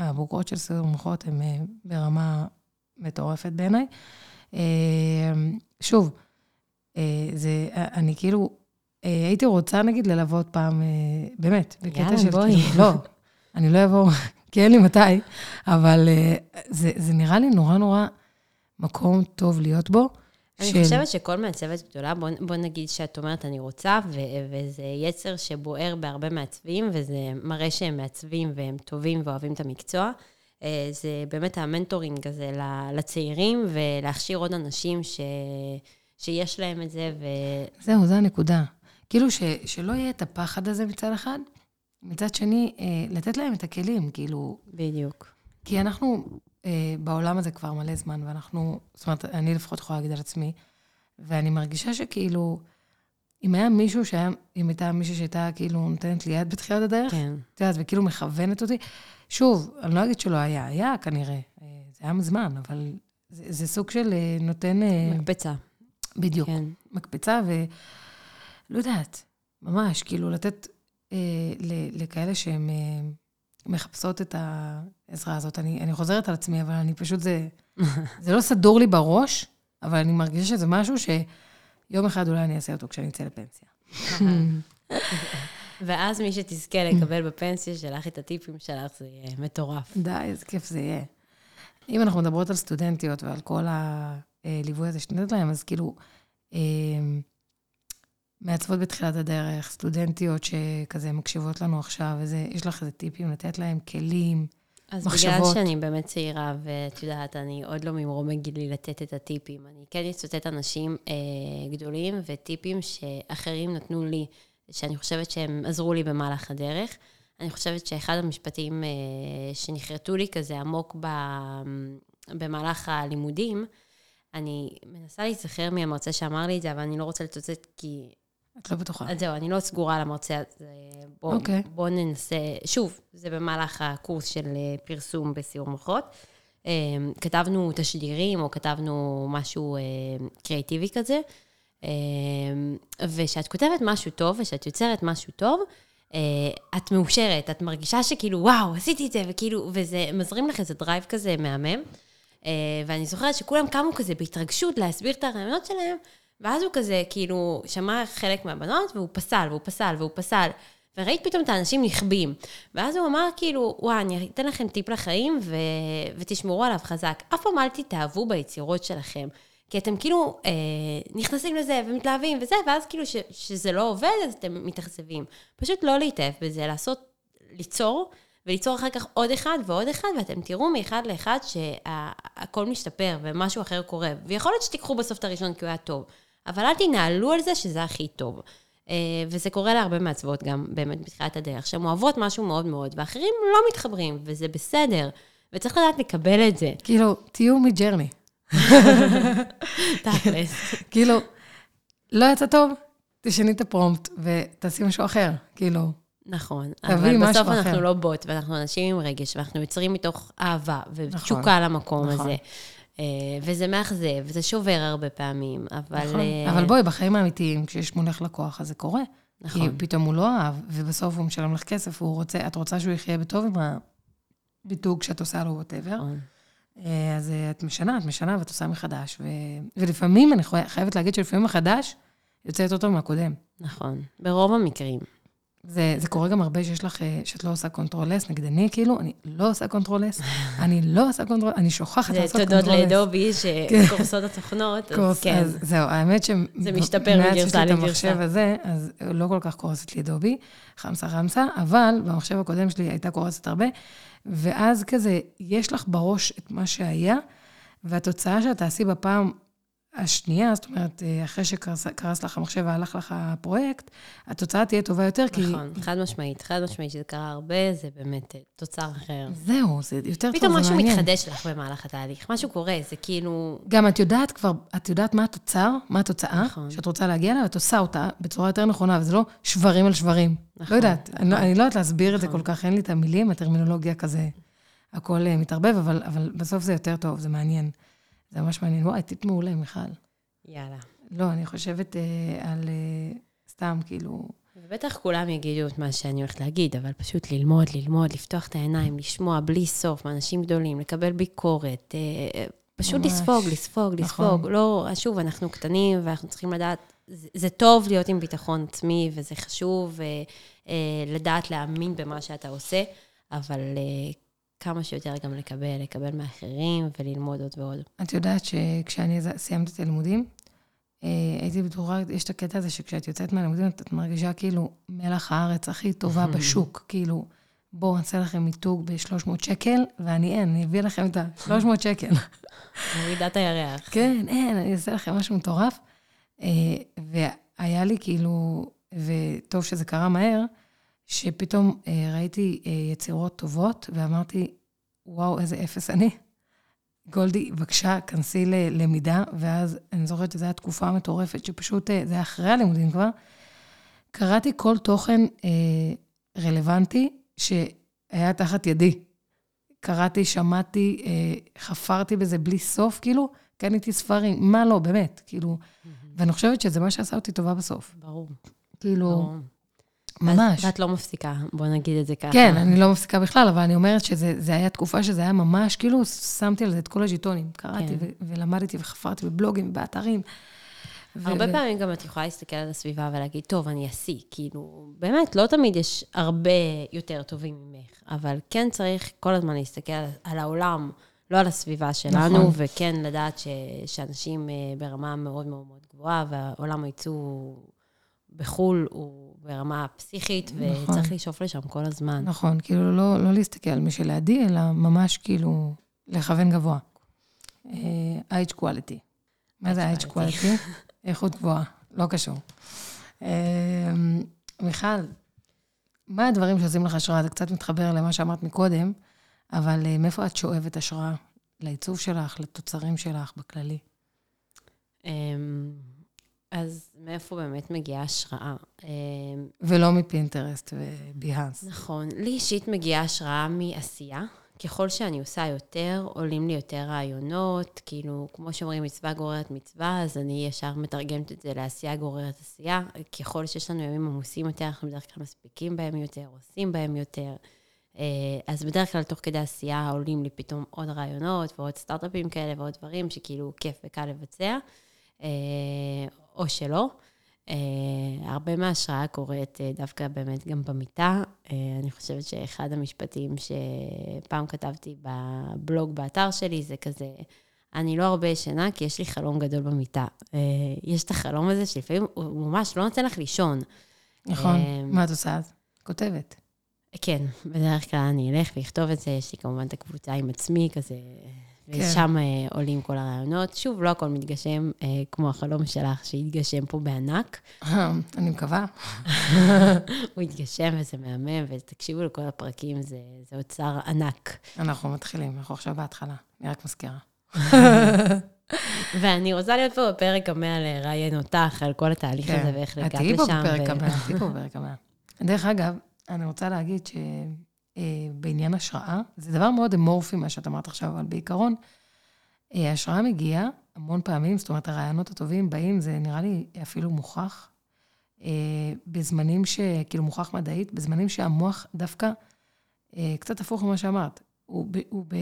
Speaker 1: הבוגרות של סיור מוחות הן אה, ברמה מטורפת בעיניי. אה, שוב, אה, זה, אני כאילו, הייתי רוצה נגיד ללוות פעם, באמת,
Speaker 2: בקטע של... יאללה, בואי.
Speaker 1: כאילו, לא, אני לא אבוא, כי אין לי מתי, אבל זה, זה נראה לי נורא נורא מקום טוב להיות בו.
Speaker 2: אני של... חושבת שכל מעצבת גדולה, בוא, בוא נגיד שאת אומרת, אני רוצה, ו, וזה יצר שבוער בהרבה מעצבים, וזה מראה שהם מעצבים והם טובים ואוהבים את המקצוע. אה, זה באמת המנטורינג הזה לצעירים, ולהכשיר עוד אנשים ש, שיש להם את זה. ו...
Speaker 1: זהו, זו הנקודה. כאילו ש, שלא יהיה את הפחד הזה מצד אחד, מצד שני, אה, לתת להם את הכלים, כאילו...
Speaker 2: בדיוק.
Speaker 1: כי אנחנו אה, בעולם הזה כבר מלא זמן, ואנחנו, זאת אומרת, אני לפחות יכולה להגיד על עצמי, ואני מרגישה שכאילו, אם היה מישהו שהיה, אם הייתה מישהי שהייתה כאילו נותנת לי יד בתחילת הדרך,
Speaker 2: כן.
Speaker 1: את יודעת, וכאילו מכוונת אותי, שוב, אני לא אגיד שלא היה, היה כנראה, אה, זה היה מזמן, אבל זה, זה סוג של אה, נותן... אה,
Speaker 2: מקפצה.
Speaker 1: בדיוק, כן. מקפצה, ולא יודעת, ממש, כאילו לתת אה, לכאלה שהם... אה, מחפשות את העזרה הזאת. אני, אני חוזרת על עצמי, אבל אני פשוט, זה, זה לא סדור לי בראש, אבל אני מרגישה שזה משהו שיום אחד אולי אני אעשה אותו כשאני אצא לפנסיה.
Speaker 2: ואז מי שתזכה לקבל בפנסיה שלך את הטיפים שלך, זה יהיה מטורף.
Speaker 1: די, איזה כיף זה יהיה. אם אנחנו מדברות על סטודנטיות ועל כל הליווי הזה שאת להם, אז כאילו, אה, מעצבות בתחילת הדרך, סטודנטיות שכזה מקשיבות לנו עכשיו, וזה, יש לך איזה טיפים לתת להם, כלים,
Speaker 2: אז
Speaker 1: מחשבות.
Speaker 2: אז בגלל שאני באמת צעירה, ואת יודעת, אני עוד לא ממרום גילי לתת את הטיפים, אני כן אצטט אנשים אה, גדולים וטיפים שאחרים נתנו לי, שאני חושבת שהם עזרו לי במהלך הדרך. אני חושבת שאחד המשפטים אה, שנחרטו לי כזה עמוק ב, במהלך הלימודים, אני מנסה להיזכר מהמרצה שאמר לי את זה, אבל אני לא רוצה לצטט כי
Speaker 1: את לא בטוחה.
Speaker 2: אז זהו, אני לא סגורה על המרצה, אז בואו okay. אוקיי. בוא ננסה, שוב, זה במהלך הקורס של אה, פרסום בסיור מוחות. אה, כתבנו תשדירים, או כתבנו משהו אה, קריאיטיבי כזה, וכשאת כותבת משהו טוב, ושאת יוצרת משהו טוב, את מאושרת, את מרגישה שכאילו, וואו, עשיתי את זה, וכאילו, וזה מזרים לך איזה drive כזה מהמם. ואני זוכרת שכולם קמו כזה בהתרגשות להסביר את הרעיונות שלהם, ואז הוא כזה, כאילו, שמע חלק מהבנות, והוא פסל, והוא פסל, והוא פסל. וראית פתאום את האנשים נכבים. ואז הוא אמר, כאילו, וואי, אני אתן לכם טיפ לחיים, ו... ותשמרו עליו חזק. אף פעם אל תתאהבו ביצירות שלכם. כי אתם כאילו אה, נכנסים לזה ומתלהבים וזה, ואז כאילו ש, שזה לא עובד, אז אתם מתאכזבים. פשוט לא להתאהב בזה, לעשות, ליצור, וליצור אחר כך עוד אחד ועוד אחד, ואתם תראו מאחד לאחד שהכל משתפר ומשהו אחר קורה. ויכול להיות שתיקחו בסוף את הראשון כי הוא היה טוב. אבל אל תנהלו על זה שזה הכי טוב. אה, וזה קורה להרבה מעצבות גם באמת בתחילת הדרך, שהן אוהבות משהו מאוד מאוד, ואחרים לא מתחברים, וזה בסדר. וצריך לדעת לקבל את זה.
Speaker 1: כאילו, תהיו מג'רני.
Speaker 2: תכלס.
Speaker 1: כאילו, לא יצא טוב, תשני את הפרומפט ותעשי משהו אחר, כאילו.
Speaker 2: נכון, אבל בסוף אנחנו לא בוט, ואנחנו אנשים עם רגש, ואנחנו יוצרים מתוך אהבה ותשוקה נכון, למקום נכון. הזה. אה, וזה מאכזב, וזה שובר הרבה פעמים, אבל... נכון,
Speaker 1: uh... אבל בואי, בחיים האמיתיים, כשיש מולך לקוח, אז זה קורה. נכון. כי פתאום הוא לא אהב, ובסוף הוא משלם לך כסף, הוא רוצה, את רוצה שהוא יחיה בטוב עם המיתוג שאת עושה לו, whatever. נכון. אה, אז את משנה, את משנה ואת עושה מחדש. ו... ולפעמים, אני חייבת להגיד שלפעמים החדש יוצא יותר טוב מהקודם.
Speaker 2: נכון, ברוב המקרים.
Speaker 1: זה, זה קורה גם הרבה שיש לך, אה, שאת לא עושה control-S, נגדני, כאילו, אני לא עושה control-S, אני לא עושה control, אני שוכחת לעשות
Speaker 2: control-S. זה תודות לאדובי שקורסות התוכנות, אז כן. אז
Speaker 1: זהו, האמת ש...
Speaker 2: זה משתפר מגרסה לגרסה. מאז שיש לי את
Speaker 1: המחשב הזה, אז לא כל כך קורסת לי אדובי, חמסה חמסה, אבל במחשב הקודם שלי הייתה קורסת הרבה, ואז כזה, יש לך בראש את מה שהיה, והתוצאה שאת תעשי בפעם השנייה, זאת אומרת, אה, אחרי שקרס לך המחשב והלך לך הפרויקט, התוצאה תהיה טובה יותר, כי...
Speaker 2: נכון, חד משמעית, חד משמעית, שזה קרה הרבה, זה באמת אה, תוצר אחר.
Speaker 1: זהו, זה יותר טוב,
Speaker 2: פתאום
Speaker 1: זה
Speaker 2: משהו
Speaker 1: מעניין.
Speaker 2: מתחדש לך במהלך התהליך, משהו קורה, זה כאילו...
Speaker 1: גם את יודעת כבר, את יודעת מה התוצר, מה התוצאה
Speaker 2: נכון.
Speaker 1: שאת רוצה להגיע אליה, ואת עושה אותה בצורה יותר נכונה, וזה לא שברים על שברים.
Speaker 2: נכון,
Speaker 1: לא יודעת, אני, לא- אני לא יודעת להסביר את זה
Speaker 2: נכון.
Speaker 1: כל כך, אין לי את המילים, הטרמינולוגיה כזה, הכל אה, מתערבב, אבל, אבל בסוף זה יותר טוב, זה מעניין. זה ממש מעניין. וואי, טיפ מעולה, מיכל.
Speaker 2: יאללה.
Speaker 1: לא, אני חושבת אה, על אה, סתם, כאילו...
Speaker 2: ובטח כולם יגידו את מה שאני הולכת להגיד, אבל פשוט ללמוד, ללמוד, לפתוח את העיניים, לשמוע בלי סוף מאנשים גדולים, לקבל ביקורת, אה, אה, פשוט
Speaker 1: ממש.
Speaker 2: לספוג, לספוג,
Speaker 1: נכון.
Speaker 2: לספוג. לא, שוב, אנחנו קטנים ואנחנו צריכים לדעת, זה, זה טוב להיות עם ביטחון עצמי, וזה חשוב אה, אה, לדעת להאמין במה שאתה עושה, אבל אה, כמה שיותר גם לקבל, לקבל מאחרים וללמוד עוד ועוד.
Speaker 1: את יודעת שכשאני סיימתי את הלימודים, אה, הייתי בטוחה, יש את הקטע הזה שכשאת יוצאת מהלימודים, את מרגישה כאילו מלח הארץ הכי טובה בשוק. כאילו, בואו, אני אעשה לכם מיתוג ב-300 שקל, ואני אין, אני אביא לכם את ה-300 שקל.
Speaker 2: מורידה את הירח.
Speaker 1: כן, אין, אני אעשה לכם משהו מטורף. אה, והיה לי כאילו, וטוב שזה קרה מהר, שפתאום אה, ראיתי אה, יצירות טובות, ואמרתי, וואו, איזה אפס אני. גולדי, בבקשה, כנסי ללמידה, ואז אני זוכרת שזו הייתה תקופה מטורפת, שפשוט, אה, זה היה אחרי הלימודים כבר, קראתי כל תוכן אה, רלוונטי שהיה תחת ידי. קראתי, שמעתי, אה, חפרתי בזה בלי סוף, כאילו, קניתי ספרים, מה לא, באמת, כאילו, ואני חושבת שזה מה שעשה אותי טובה בסוף.
Speaker 2: ברור.
Speaker 1: כאילו,
Speaker 2: ברור.
Speaker 1: ממש.
Speaker 2: ואת לא מפסיקה, בוא נגיד את זה ככה.
Speaker 1: כן, אני לא מפסיקה בכלל, אבל אני אומרת שזה היה תקופה שזה היה ממש, כאילו, שמתי על זה את כל הז'יטונים. קראתי
Speaker 2: כן.
Speaker 1: ולמדתי וחפרתי בבלוגים ובאתרים. ו-
Speaker 2: הרבה
Speaker 1: ו-
Speaker 2: פעמים גם את יכולה להסתכל על הסביבה ולהגיד, טוב, אני אשיא. כאילו, באמת, לא תמיד יש הרבה יותר טובים ממך, אבל כן צריך כל הזמן להסתכל על, על העולם, לא על הסביבה שלנו,
Speaker 1: נכון.
Speaker 2: וכן לדעת ש, שאנשים אה, ברמה מאוד מאוד מאוד גבוהה, והעולם הייצוא בחו"ל הוא ברמה פסיכית,
Speaker 1: נכון.
Speaker 2: וצריך לשאוף לשם כל הזמן.
Speaker 1: נכון, כאילו, לא, לא להסתכל על מי שלידי, אלא ממש כאילו לכוון גבוה. אה, ה-H quality. מה זה ה-H
Speaker 2: quality.
Speaker 1: איכות גבוהה, לא קשור. אה, מיכל, מה הדברים שעושים לך השראה? זה קצת מתחבר למה שאמרת מקודם, אבל אה, מאיפה את שואבת השראה? לעיצוב שלך, לתוצרים שלך בכללי.
Speaker 2: אמ, אז מאיפה באמת מגיעה השראה? אמ,
Speaker 1: ולא מפינטרסט וביהאנס.
Speaker 2: נכון. לי אישית מגיעה השראה מעשייה. ככל שאני עושה יותר, עולים לי יותר רעיונות. כאילו, כמו שאומרים, מצווה גוררת מצווה, אז אני ישר מתרגמת את זה לעשייה גוררת עשייה. ככל שיש לנו ימים עמוסים יותר, אנחנו בדרך כלל מספיקים בהם יותר, עושים בהם יותר. אה, אז בדרך כלל, תוך כדי עשייה, עולים לי פתאום עוד רעיונות ועוד סטארט-אפים כאלה ועוד דברים שכאילו כיף וקל לבצע, אה, או שלא. Uh, הרבה מההשראה קורית uh, דווקא באמת גם במיטה. Uh, אני חושבת שאחד המשפטים שפעם כתבתי בבלוג באתר שלי זה כזה, אני לא הרבה ישנה כי יש לי חלום גדול במיטה. Uh, יש את החלום הזה שלפעמים הוא ממש לא נותן לך לישון.
Speaker 1: נכון.
Speaker 2: אה,
Speaker 1: מה את עושה אז? כותבת.
Speaker 2: כן, בדרך כלל אני אלך ואכתוב את זה, יש לי כמובן את הקבוצה עם עצמי כזה,
Speaker 1: כן.
Speaker 2: ושם uh, עולים כל הרעיונות. שוב, לא הכל מתגשם, uh, כמו החלום שלך שהתגשם פה בענק.
Speaker 1: אה, אני מקווה.
Speaker 2: הוא התגשם וזה מהמם, ותקשיבו לכל הפרקים, זה, זה אוצר ענק.
Speaker 1: אנחנו מתחילים, אנחנו עכשיו בהתחלה. אני רק מזכירה.
Speaker 2: ואני רוצה להיות פה בפרק המאה לראיין אותך על כל התהליך
Speaker 1: כן.
Speaker 2: הזה ואיך
Speaker 1: את
Speaker 2: הגעת
Speaker 1: תהיי פה
Speaker 2: לשם.
Speaker 1: בפרק את תהיי פה בפרק הבא. דרך אגב, אני רוצה להגיד שבעניין השראה, זה דבר מאוד אמורפי, מה שאת אמרת עכשיו, אבל בעיקרון, אה, השראה מגיעה המון פעמים, זאת אומרת, הרעיונות הטובים באים, זה נראה לי אפילו מוכח, אה, בזמנים ש... כאילו, מוכח מדעית, בזמנים שהמוח דווקא, אה, קצת הפוך ממה שאמרת, הוא ב... הוא ב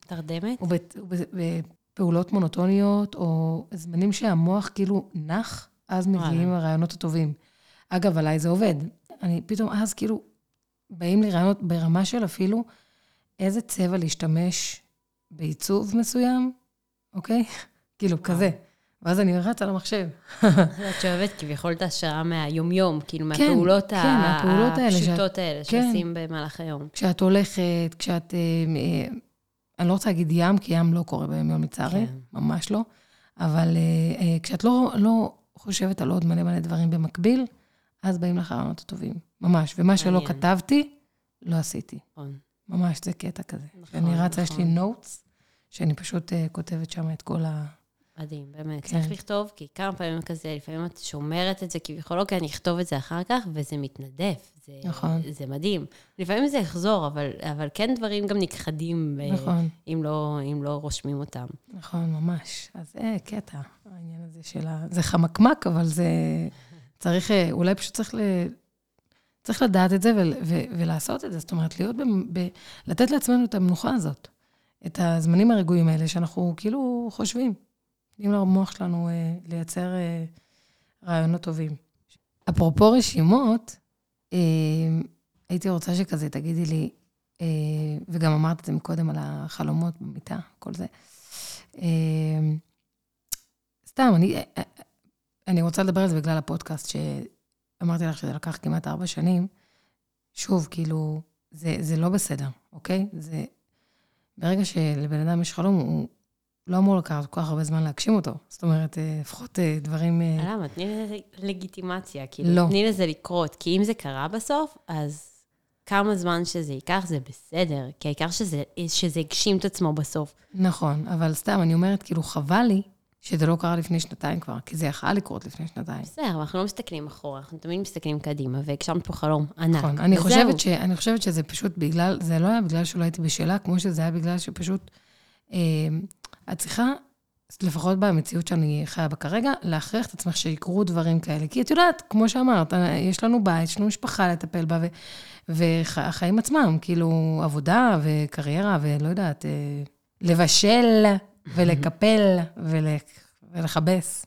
Speaker 2: תרדמת?
Speaker 1: הוא ב- הוא ב- בפעולות מונוטוניות, או זמנים שהמוח כאילו נח, אז מגיעים. הרעיונות הטובים. אגב, עליי זה עובד. אני פתאום אז כאילו, באים לי רעיונות ברמה של אפילו איזה צבע להשתמש בעיצוב מסוים, אוקיי? כאילו, כזה. ואז אני רצה למחשב.
Speaker 2: את שואבת כביכול את ההשראה מהיומיום, כאילו מהפעולות
Speaker 1: כן, מהפעולות האלה שאת-
Speaker 2: הפשוטות האלה
Speaker 1: כן.
Speaker 2: שעושים במהלך היום.
Speaker 1: כשאת הולכת, כשאת... אה, אה, אני לא רוצה להגיד ים, כי ים לא קורה ביום יום לצערי,
Speaker 2: כן.
Speaker 1: ממש לא. אבל אה, כשאת לא, לא חושבת על עוד מלא מלא דברים במקביל, אז באים לך הרעיונות הטובים, ממש. ומה שלא. כתבתי, לא עשיתי.
Speaker 2: נכון.
Speaker 1: ממש, זה קטע כזה.
Speaker 2: נכון,
Speaker 1: כשאני רצה, יש לי
Speaker 2: נכון.
Speaker 1: נוטס, שאני פשוט אה, כותבת שם את כל ה...
Speaker 2: מדהים, באמת.
Speaker 1: כן.
Speaker 2: צריך לכתוב, כי כמה פעמים כזה, לפעמים את שומרת את זה כביכול, אוקיי, אני אכתוב את זה אחר כך, וזה מתנדף. זה,
Speaker 1: נכון.
Speaker 2: זה מדהים. לפעמים זה יחזור, אבל, אבל כן דברים גם נכחדים, אה,
Speaker 1: נכון,
Speaker 2: אם לא, אם לא רושמים אותם.
Speaker 1: נכון, ממש. אז זה קטע, העניין הזה של ה... זה חמקמק, אבל זה... צריך, אה, אולי פשוט צריך ל... צריך לדעת את זה ול, ו, ולעשות את זה. זאת אומרת, להיות ב, ב... לתת לעצמנו את המנוחה הזאת. את הזמנים הרגועים האלה, שאנחנו כאילו חושבים. נותנים למוח שלנו אה, לייצר אה, רעיונות טובים. אפרופו רשימות, אה, הייתי רוצה שכזה תגידי לי, אה, וגם אמרת את זה מקודם על החלומות במיטה, כל זה. אה, סתם, אני, אה, אה, אני רוצה לדבר על זה בגלל הפודקאסט, שאמרתי לך שזה לקח כמעט ארבע שנים. שוב, כאילו, זה, זה לא בסדר, אוקיי? זה... ברגע שלבן אדם יש חלום, הוא לא אמור לקחת כל כך הרבה זמן להגשים אותו. זאת אומרת, אה, לפחות אה, דברים... אה,
Speaker 2: למה? תני לזה לגיטימציה. כאילו,
Speaker 1: לא.
Speaker 2: תני לזה לקרות. כי אם זה קרה בסוף, אז כמה זמן שזה ייקח זה בסדר. כי העיקר שזה, שזה הגשים את עצמו בסוף.
Speaker 1: נכון, אבל סתם, אני אומרת, כאילו, חבל לי שזה לא קרה לפני שנתיים כבר, כי זה יכל לקרות לפני שנתיים.
Speaker 2: בסדר, אבל אנחנו לא מסתכלים אחורה, אנחנו תמיד מסתכלים קדימה, והגשמת פה חלום ענק.
Speaker 1: נכון, אני. חושבת, ש, אני חושבת שזה פשוט בגלל, זה לא היה בגלל שלא הייתי בשלה, כמו שזה היה בגלל שפשוט, אה, את צריכה, לפחות במציאות שאני חיה בה כרגע, להכריח את עצמך שיקרו דברים כאלה. כי את יודעת, כמו שאמרת, יש לנו בית, יש לנו משפחה לטפל בה, ו, והחיים עצמם, כאילו, עבודה וקריירה, ולא יודעת, אה, לבשל ולקפל ול, ולכבס,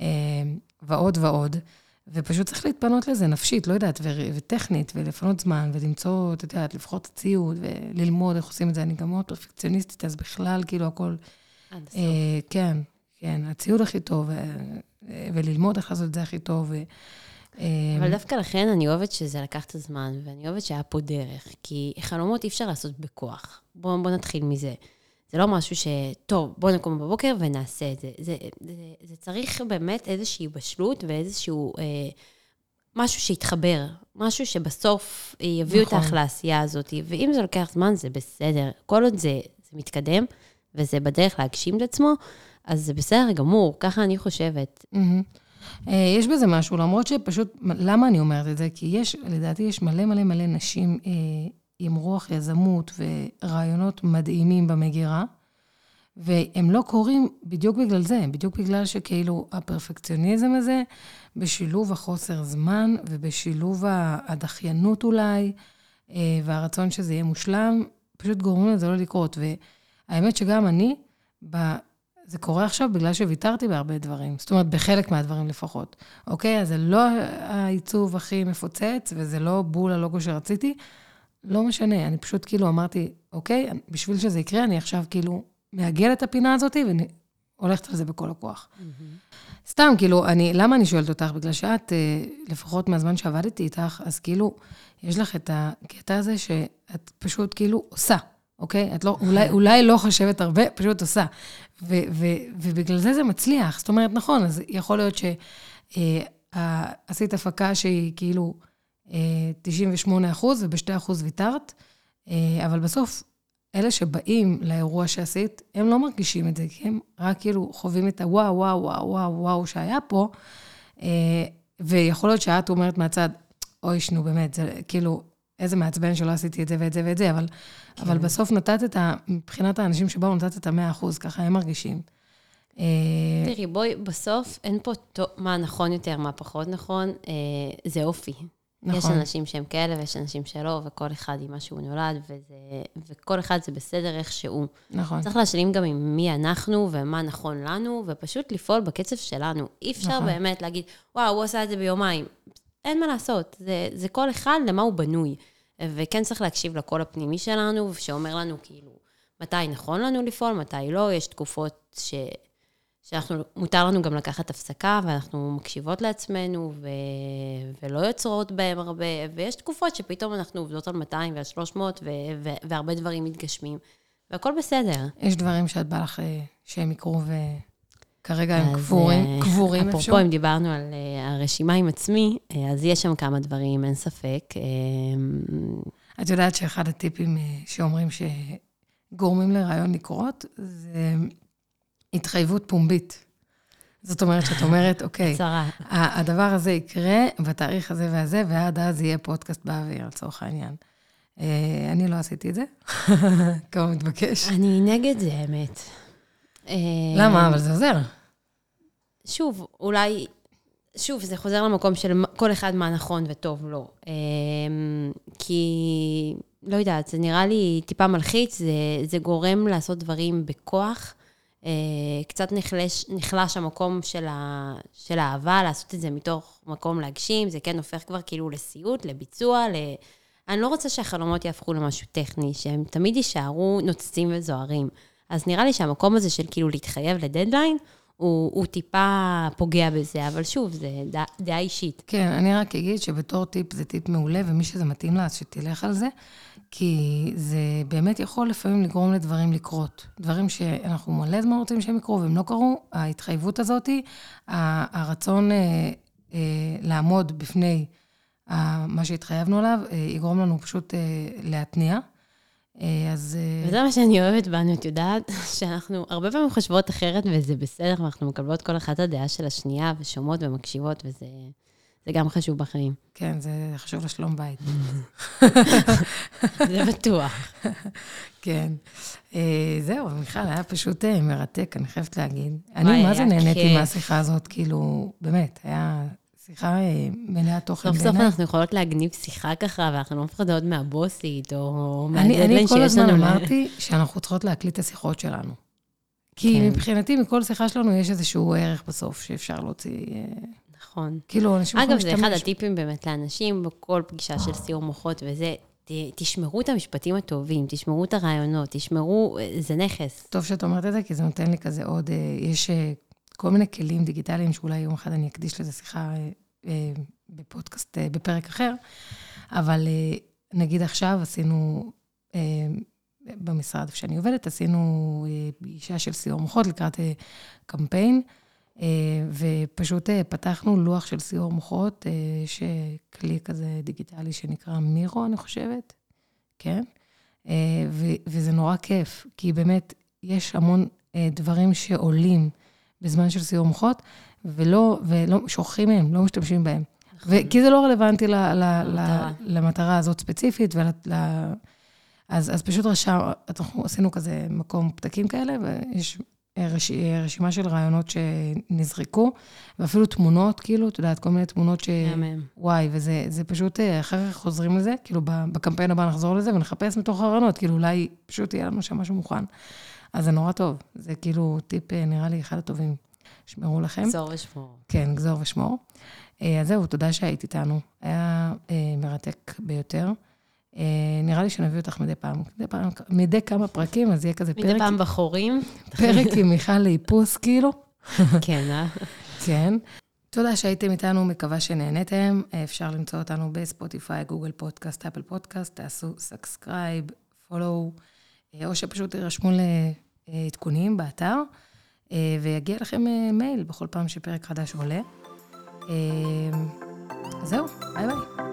Speaker 1: אה, ועוד ועוד. ופשוט צריך להתפנות לזה נפשית, לא יודעת, ו- וטכנית, ולפנות זמן, ולמצוא, את יודעת, לבחור את הציוד, וללמוד איך עושים את זה. אני גם מאוד פרפקציוניסטית, אז בכלל, כאילו, הכל...
Speaker 2: עד הסוף.
Speaker 1: אה, כן, כן, הציוד הכי טוב, אה, אה, וללמוד איך לעשות את זה הכי טוב. ו, אה,
Speaker 2: אבל דווקא לכן אני אוהבת שזה לקח את הזמן, ואני אוהבת שהיה פה דרך, כי חלומות אי אפשר לעשות בכוח. בואו בוא נתחיל מזה. זה לא משהו ש... טוב, בואו נקום בבוקר ונעשה את זה. זה, זה, זה צריך באמת איזושהי בשלות ואיזשהו... אה, משהו שיתחבר, משהו שבסוף יביאו
Speaker 1: נכון.
Speaker 2: אותך לעשייה הזאת. ואם זה לוקח זמן, זה בסדר. כל עוד זה, זה מתקדם, וזה בדרך להגשים את עצמו, אז זה בסדר גמור, ככה אני חושבת.
Speaker 1: אה, יש בזה משהו, למרות שפשוט, למה אני אומרת את זה? כי יש, לדעתי יש מלא מלא מלא נשים אה, עם רוח יזמות ורעיונות מדהימים במגירה, והם לא קורים בדיוק בגלל זה, בדיוק בגלל שכאילו הפרפקציוניזם הזה, בשילוב החוסר זמן ובשילוב הדחיינות אולי, אה, והרצון שזה יהיה מושלם, פשוט גורמים לזה לא לקרות. והאמת שגם אני. זה קורה עכשיו בגלל שוויתרתי בהרבה דברים. זאת אומרת, בחלק מהדברים לפחות. אוקיי? אז זה לא העיצוב הכי מפוצץ, וזה לא בול הלוגו שרציתי. לא משנה, אני פשוט כאילו אמרתי, אוקיי, בשביל שזה יקרה, אני עכשיו כאילו מעגל את הפינה הזאת והולכת על זה בכל הכוח. סתם, כאילו, אני, למה אני שואלת אותך? בגלל שאת, אה, לפחות מהזמן שעבדתי איתך, אז כאילו, יש לך את הקטע הזה שאת פשוט כאילו עושה, אוקיי? את לא, אולי, אולי לא חושבת הרבה, פשוט עושה. ו, ו, ובגלל זה זה מצליח. זאת אומרת, נכון, אז יכול להיות שעשית הפקה שהיא כאילו אה, 98 אחוז, וב-2 אחוז ויתרת, אה, אבל בסוף, אלה שבאים לאירוע שעשית, הם לא מרגישים את זה, כי הם רק כאילו חווים את הוואו, וואו, וואו, וואו, וואו שהיה פה, אה, ויכול להיות שאת אומרת מהצד, אוי, נו, באמת, זה כאילו, איזה מעצבן שלא עשיתי את זה ואת זה ואת זה, אבל, כן. אבל בסוף נתת את ה... מבחינת האנשים שבאו, נתת את המאה אחוז, ככה הם מרגישים. אה,
Speaker 2: תראי, בואי, בסוף אין פה מה נכון יותר, מה פחות נכון, אה, זה אופי. נכון. יש. אנשים שהם כאלה ויש אנשים שלא, וכל אחד עם מה שהוא נולד, וזה, וכל אחד זה בסדר איך שהוא.
Speaker 1: נכון.
Speaker 2: צריך להשלים גם עם מי אנחנו ומה נכון לנו, ופשוט לפעול בקצב שלנו. אי אפשר
Speaker 1: נכון.
Speaker 2: באמת להגיד, וואו, הוא עשה את זה ביומיים. אין מה לעשות, זה, זה כל אחד למה הוא בנוי. וכן צריך להקשיב לקול הפנימי שלנו, שאומר לנו כאילו, מתי נכון לנו לפעול, מתי לא, יש תקופות ש... שאנחנו, מותר לנו גם לקחת הפסקה, ואנחנו מקשיבות לעצמנו, ו... ולא יוצרות בהם הרבה, ויש תקופות שפתאום אנחנו עובדות על 200 ועל 300, ו... ו... והרבה דברים מתגשמים, והכל בסדר.
Speaker 1: יש דברים שאת בא לך אה, שהם יקרו ו... כרגע הם קבורים,
Speaker 2: אה,
Speaker 1: קבורים איפשהו.
Speaker 2: אפרופו, אם דיברנו על אה, הרשימה עם עצמי, אז יש שם כמה דברים, אין ספק.
Speaker 1: את יודעת שאחד הטיפים שאומרים שגורמים לרעיון לקרות, זה התחייבות פומבית. זאת אומרת, שאת אומרת, אוקיי,
Speaker 2: הצהרה.
Speaker 1: הדבר הזה יקרה בתאריך הזה והזה, ועד אז יהיה פודקאסט באוויר, לצורך העניין. אה, אני לא עשיתי את זה, כמה מתבקש.
Speaker 2: אני נגד זה, האמת. אה,
Speaker 1: למה? אבל זה עוזר.
Speaker 2: שוב, אולי, שוב, זה חוזר למקום של כל אחד מה נכון וטוב לו. אה, כי, לא יודעת, זה נראה לי טיפה מלחיץ, זה, זה גורם לעשות דברים בכוח. אה, קצת נחלש, נחלש המקום של, ה, של האהבה, לעשות את זה מתוך מקום להגשים, זה כן הופך כבר כאילו לסיוט, לביצוע, ל... אני לא רוצה שהחלומות יהפכו למשהו טכני, שהם תמיד יישארו נוצצים וזוהרים. אז נראה לי שהמקום הזה של כאילו להתחייב לדדליין, הוא, הוא טיפה פוגע בזה, אבל שוב, זה דעה, דעה אישית.
Speaker 1: כן, אני רק אגיד שבתור טיפ זה טיפ מעולה, ומי שזה מתאים לה, אז שתלך על זה, כי זה באמת יכול לפעמים לגרום לדברים לקרות. דברים שאנחנו מלא זמן רוצים שהם יקרו, והם לא קרו, ההתחייבות הזאת, הרצון אה, אה, לעמוד בפני מה שהתחייבנו עליו, אה, יגרום לנו פשוט להתניע. אז...
Speaker 2: וזה מה שאני אוהבת בנו, את יודעת, שאנחנו הרבה פעמים חושבות אחרת, וזה בסדר, ואנחנו מקבלות כל אחת הדעה של השנייה, ושומעות ומקשיבות, וזה זה גם חשוב בחיים.
Speaker 1: כן, זה חשוב לשלום בית.
Speaker 2: זה בטוח.
Speaker 1: כן. אה, זהו, מיכל, היה פשוט אה, מרתק, אני חייבת להגיד. אני מה זה נהניתי. מהשיחה הזאת, כאילו, באמת, היה שיחה אה, מלאה תוכן
Speaker 2: סוף סוף
Speaker 1: בעיניי.
Speaker 2: אנחנו יכולות להגניב שיחה ככה, ואנחנו לא מפחדות מהבוסית, או
Speaker 1: אני, אני
Speaker 2: מהדדליין
Speaker 1: כל
Speaker 2: שיש
Speaker 1: הזמן
Speaker 2: לנו.
Speaker 1: אמרתי שאנחנו צריכות להקליט את השיחות שלנו. כי
Speaker 2: כן.
Speaker 1: מבחינתי, מכל שיחה שלנו יש איזשהו ערך בסוף שאפשר להוציא. אה,
Speaker 2: נכון.
Speaker 1: כאילו, אנשים יכולים
Speaker 2: אגב, זה אחד
Speaker 1: להשתמש.
Speaker 2: הטיפים באמת לאנשים, בכל פגישה של סיור מוחות וזה, תשמרו את המשפטים הטובים, תשמרו את הרעיונות, תשמרו, זה נכס.
Speaker 1: טוב שאת אומרת את זה, כי זה נותן לי כזה עוד, אה, יש אה, כל מיני כלים דיגיטליים שאולי יום אחד אני אקדיש לזה שיחה אה, אה, בפודקאסט, אה, בפרק אחר, אבל אה, נגיד עכשיו עשינו, אה, במשרד שאני עובדת, עשינו אה, פגישה של סיור מוחות לקראת אה, קמפיין, אה, ופשוט אה, פתחנו לוח של סיור מוחות, אה, יש אה, כלי כזה דיגיטלי שנקרא מירו, אני חושבת, כן? אה, וזה נורא כיף, כי באמת יש המון אה, דברים שעולים בזמן של סיור מוחות, ולא, ולא, שוכחים מהם, לא משתמשים בהם. ו- כי זה לא רלוונטי ל- ל- ל-
Speaker 2: למטרה.
Speaker 1: הזאת ספציפית, ול, ל, אז, אז פשוט רשם, אנחנו עשינו כזה מקום פתקים כאלה, ויש אה, רש, רשימה של רעיונות שנזרקו, ואפילו תמונות, כאילו, את יודעת, כל מיני תמונות ש...
Speaker 2: מהמם.
Speaker 1: וואי, וזה זה פשוט, אה, אחר כך חוזרים לזה, כאילו בקמפיין הבא נחזור לזה ונחפש מתוך הרעיונות, כאילו אולי פשוט יהיה לנו שם משהו מוכן. אז זה נורא טוב, זה כאילו טיפ, אה, נראה לי, אחד הטובים. שמרו לכם.
Speaker 2: גזור ושמור.
Speaker 1: כן, גזור ושמור. אה, אז זהו, תודה שהיית איתנו. היה מרתק ביותר. אה, נראה לי שנביא אותך מדי פעם, מדי פעם, מדי כמה פרקים, אז יהיה כזה
Speaker 2: מדי
Speaker 1: פרק,
Speaker 2: פעם בחורים.
Speaker 1: פרק עם מיכל לאיפוס, כאילו.
Speaker 2: כן, אה?
Speaker 1: כן. תודה שהייתם איתנו, מקווה שנהניתם. אפשר למצוא אותנו בספוטיפיי, גוגל פודקאסט, אפל פודקאסט, תעשו subscribe, פולו, אה, או שפשוט תירשמו לעדכונים באתר, אה, ויגיע לכם מייל בכל פעם שפרק חדש עולה. זהו, ביי ביי.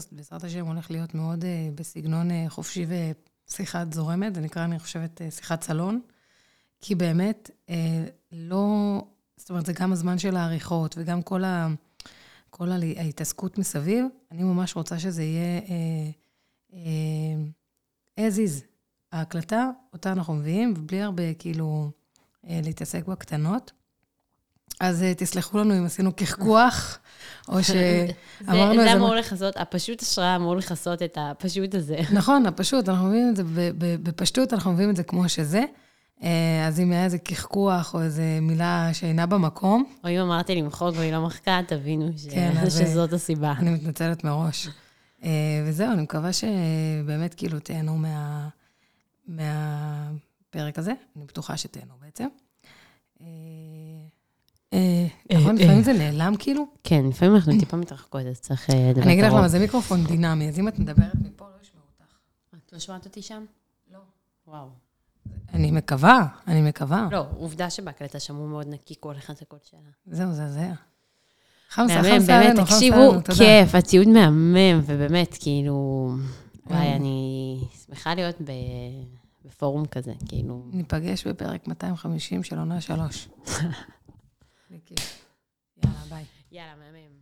Speaker 1: שהפודקאסט, בעזרת השם, הולך להיות מאוד uh, בסגנון uh, חופשי ושיחת זורמת, זה נקרא, אני חושבת, uh, שיחת סלון, כי באמת, uh, לא... זאת אומרת, זה גם הזמן של העריכות וגם כל, ה, כל ההתעסקות מסביב. אני ממש רוצה שזה יהיה uh, uh, as is. ההקלטה, אותה אנחנו מביאים, ובלי הרבה, כאילו, uh, אה, להתעסק בקטנות. אז אה, תסלחו לנו אם עשינו קחקוח, או שאמרנו
Speaker 2: זה
Speaker 1: איזה...
Speaker 2: אמור לכסות, הפשוט השראה אמור לכסות את הפשוט הזה.
Speaker 1: נכון, הפשוט, אנחנו מביאים את זה בפשטות, אנחנו מביאים את זה כמו שזה. אה, אז אם היה איזה קחקוח או איזה מילה שאינה במקום,
Speaker 2: או אם אמרתי למחוק והיא לא מחקה, תבינו ש...
Speaker 1: כן, אז-
Speaker 2: שזאת הסיבה.
Speaker 1: אני מתנצלת מראש. אה, וזהו, אני מקווה שבאמת כאילו תהנו מה... מהפרק הזה. אני בטוחה שתהנו בעצם. אה, אה, נכון, לפעמים זה נעלם כאילו.
Speaker 2: כן, לפעמים אנחנו טיפה מתרחקות, אז צריך אה, לדבר
Speaker 1: אני אגיד לך
Speaker 2: קרוב.
Speaker 1: למה, זה מיקרופון דינמי, אז אם את מדברת מפה, לא ישמעו אותך.
Speaker 2: את לא שומעת אותי שם?
Speaker 1: לא.
Speaker 2: וואו.
Speaker 1: אני מקווה, אני מקווה.
Speaker 2: לא, עובדה שבהקלטה שמעו מאוד נקי כל אחד את הקול שלה.
Speaker 1: זהו, זה זה. חמסה, חמסה עלינו, חמסה
Speaker 2: תקשיבו,
Speaker 1: עלינו, תודה.
Speaker 2: כיף, הציוד מהמם, ובאמת, כאילו, וואי,
Speaker 1: אה.
Speaker 2: אני שמחה להיות בפורום כזה, כאילו,
Speaker 1: ניפגש בפרק 250 של עונה 3. יאללה, ביי.
Speaker 2: יאללה, מהמם.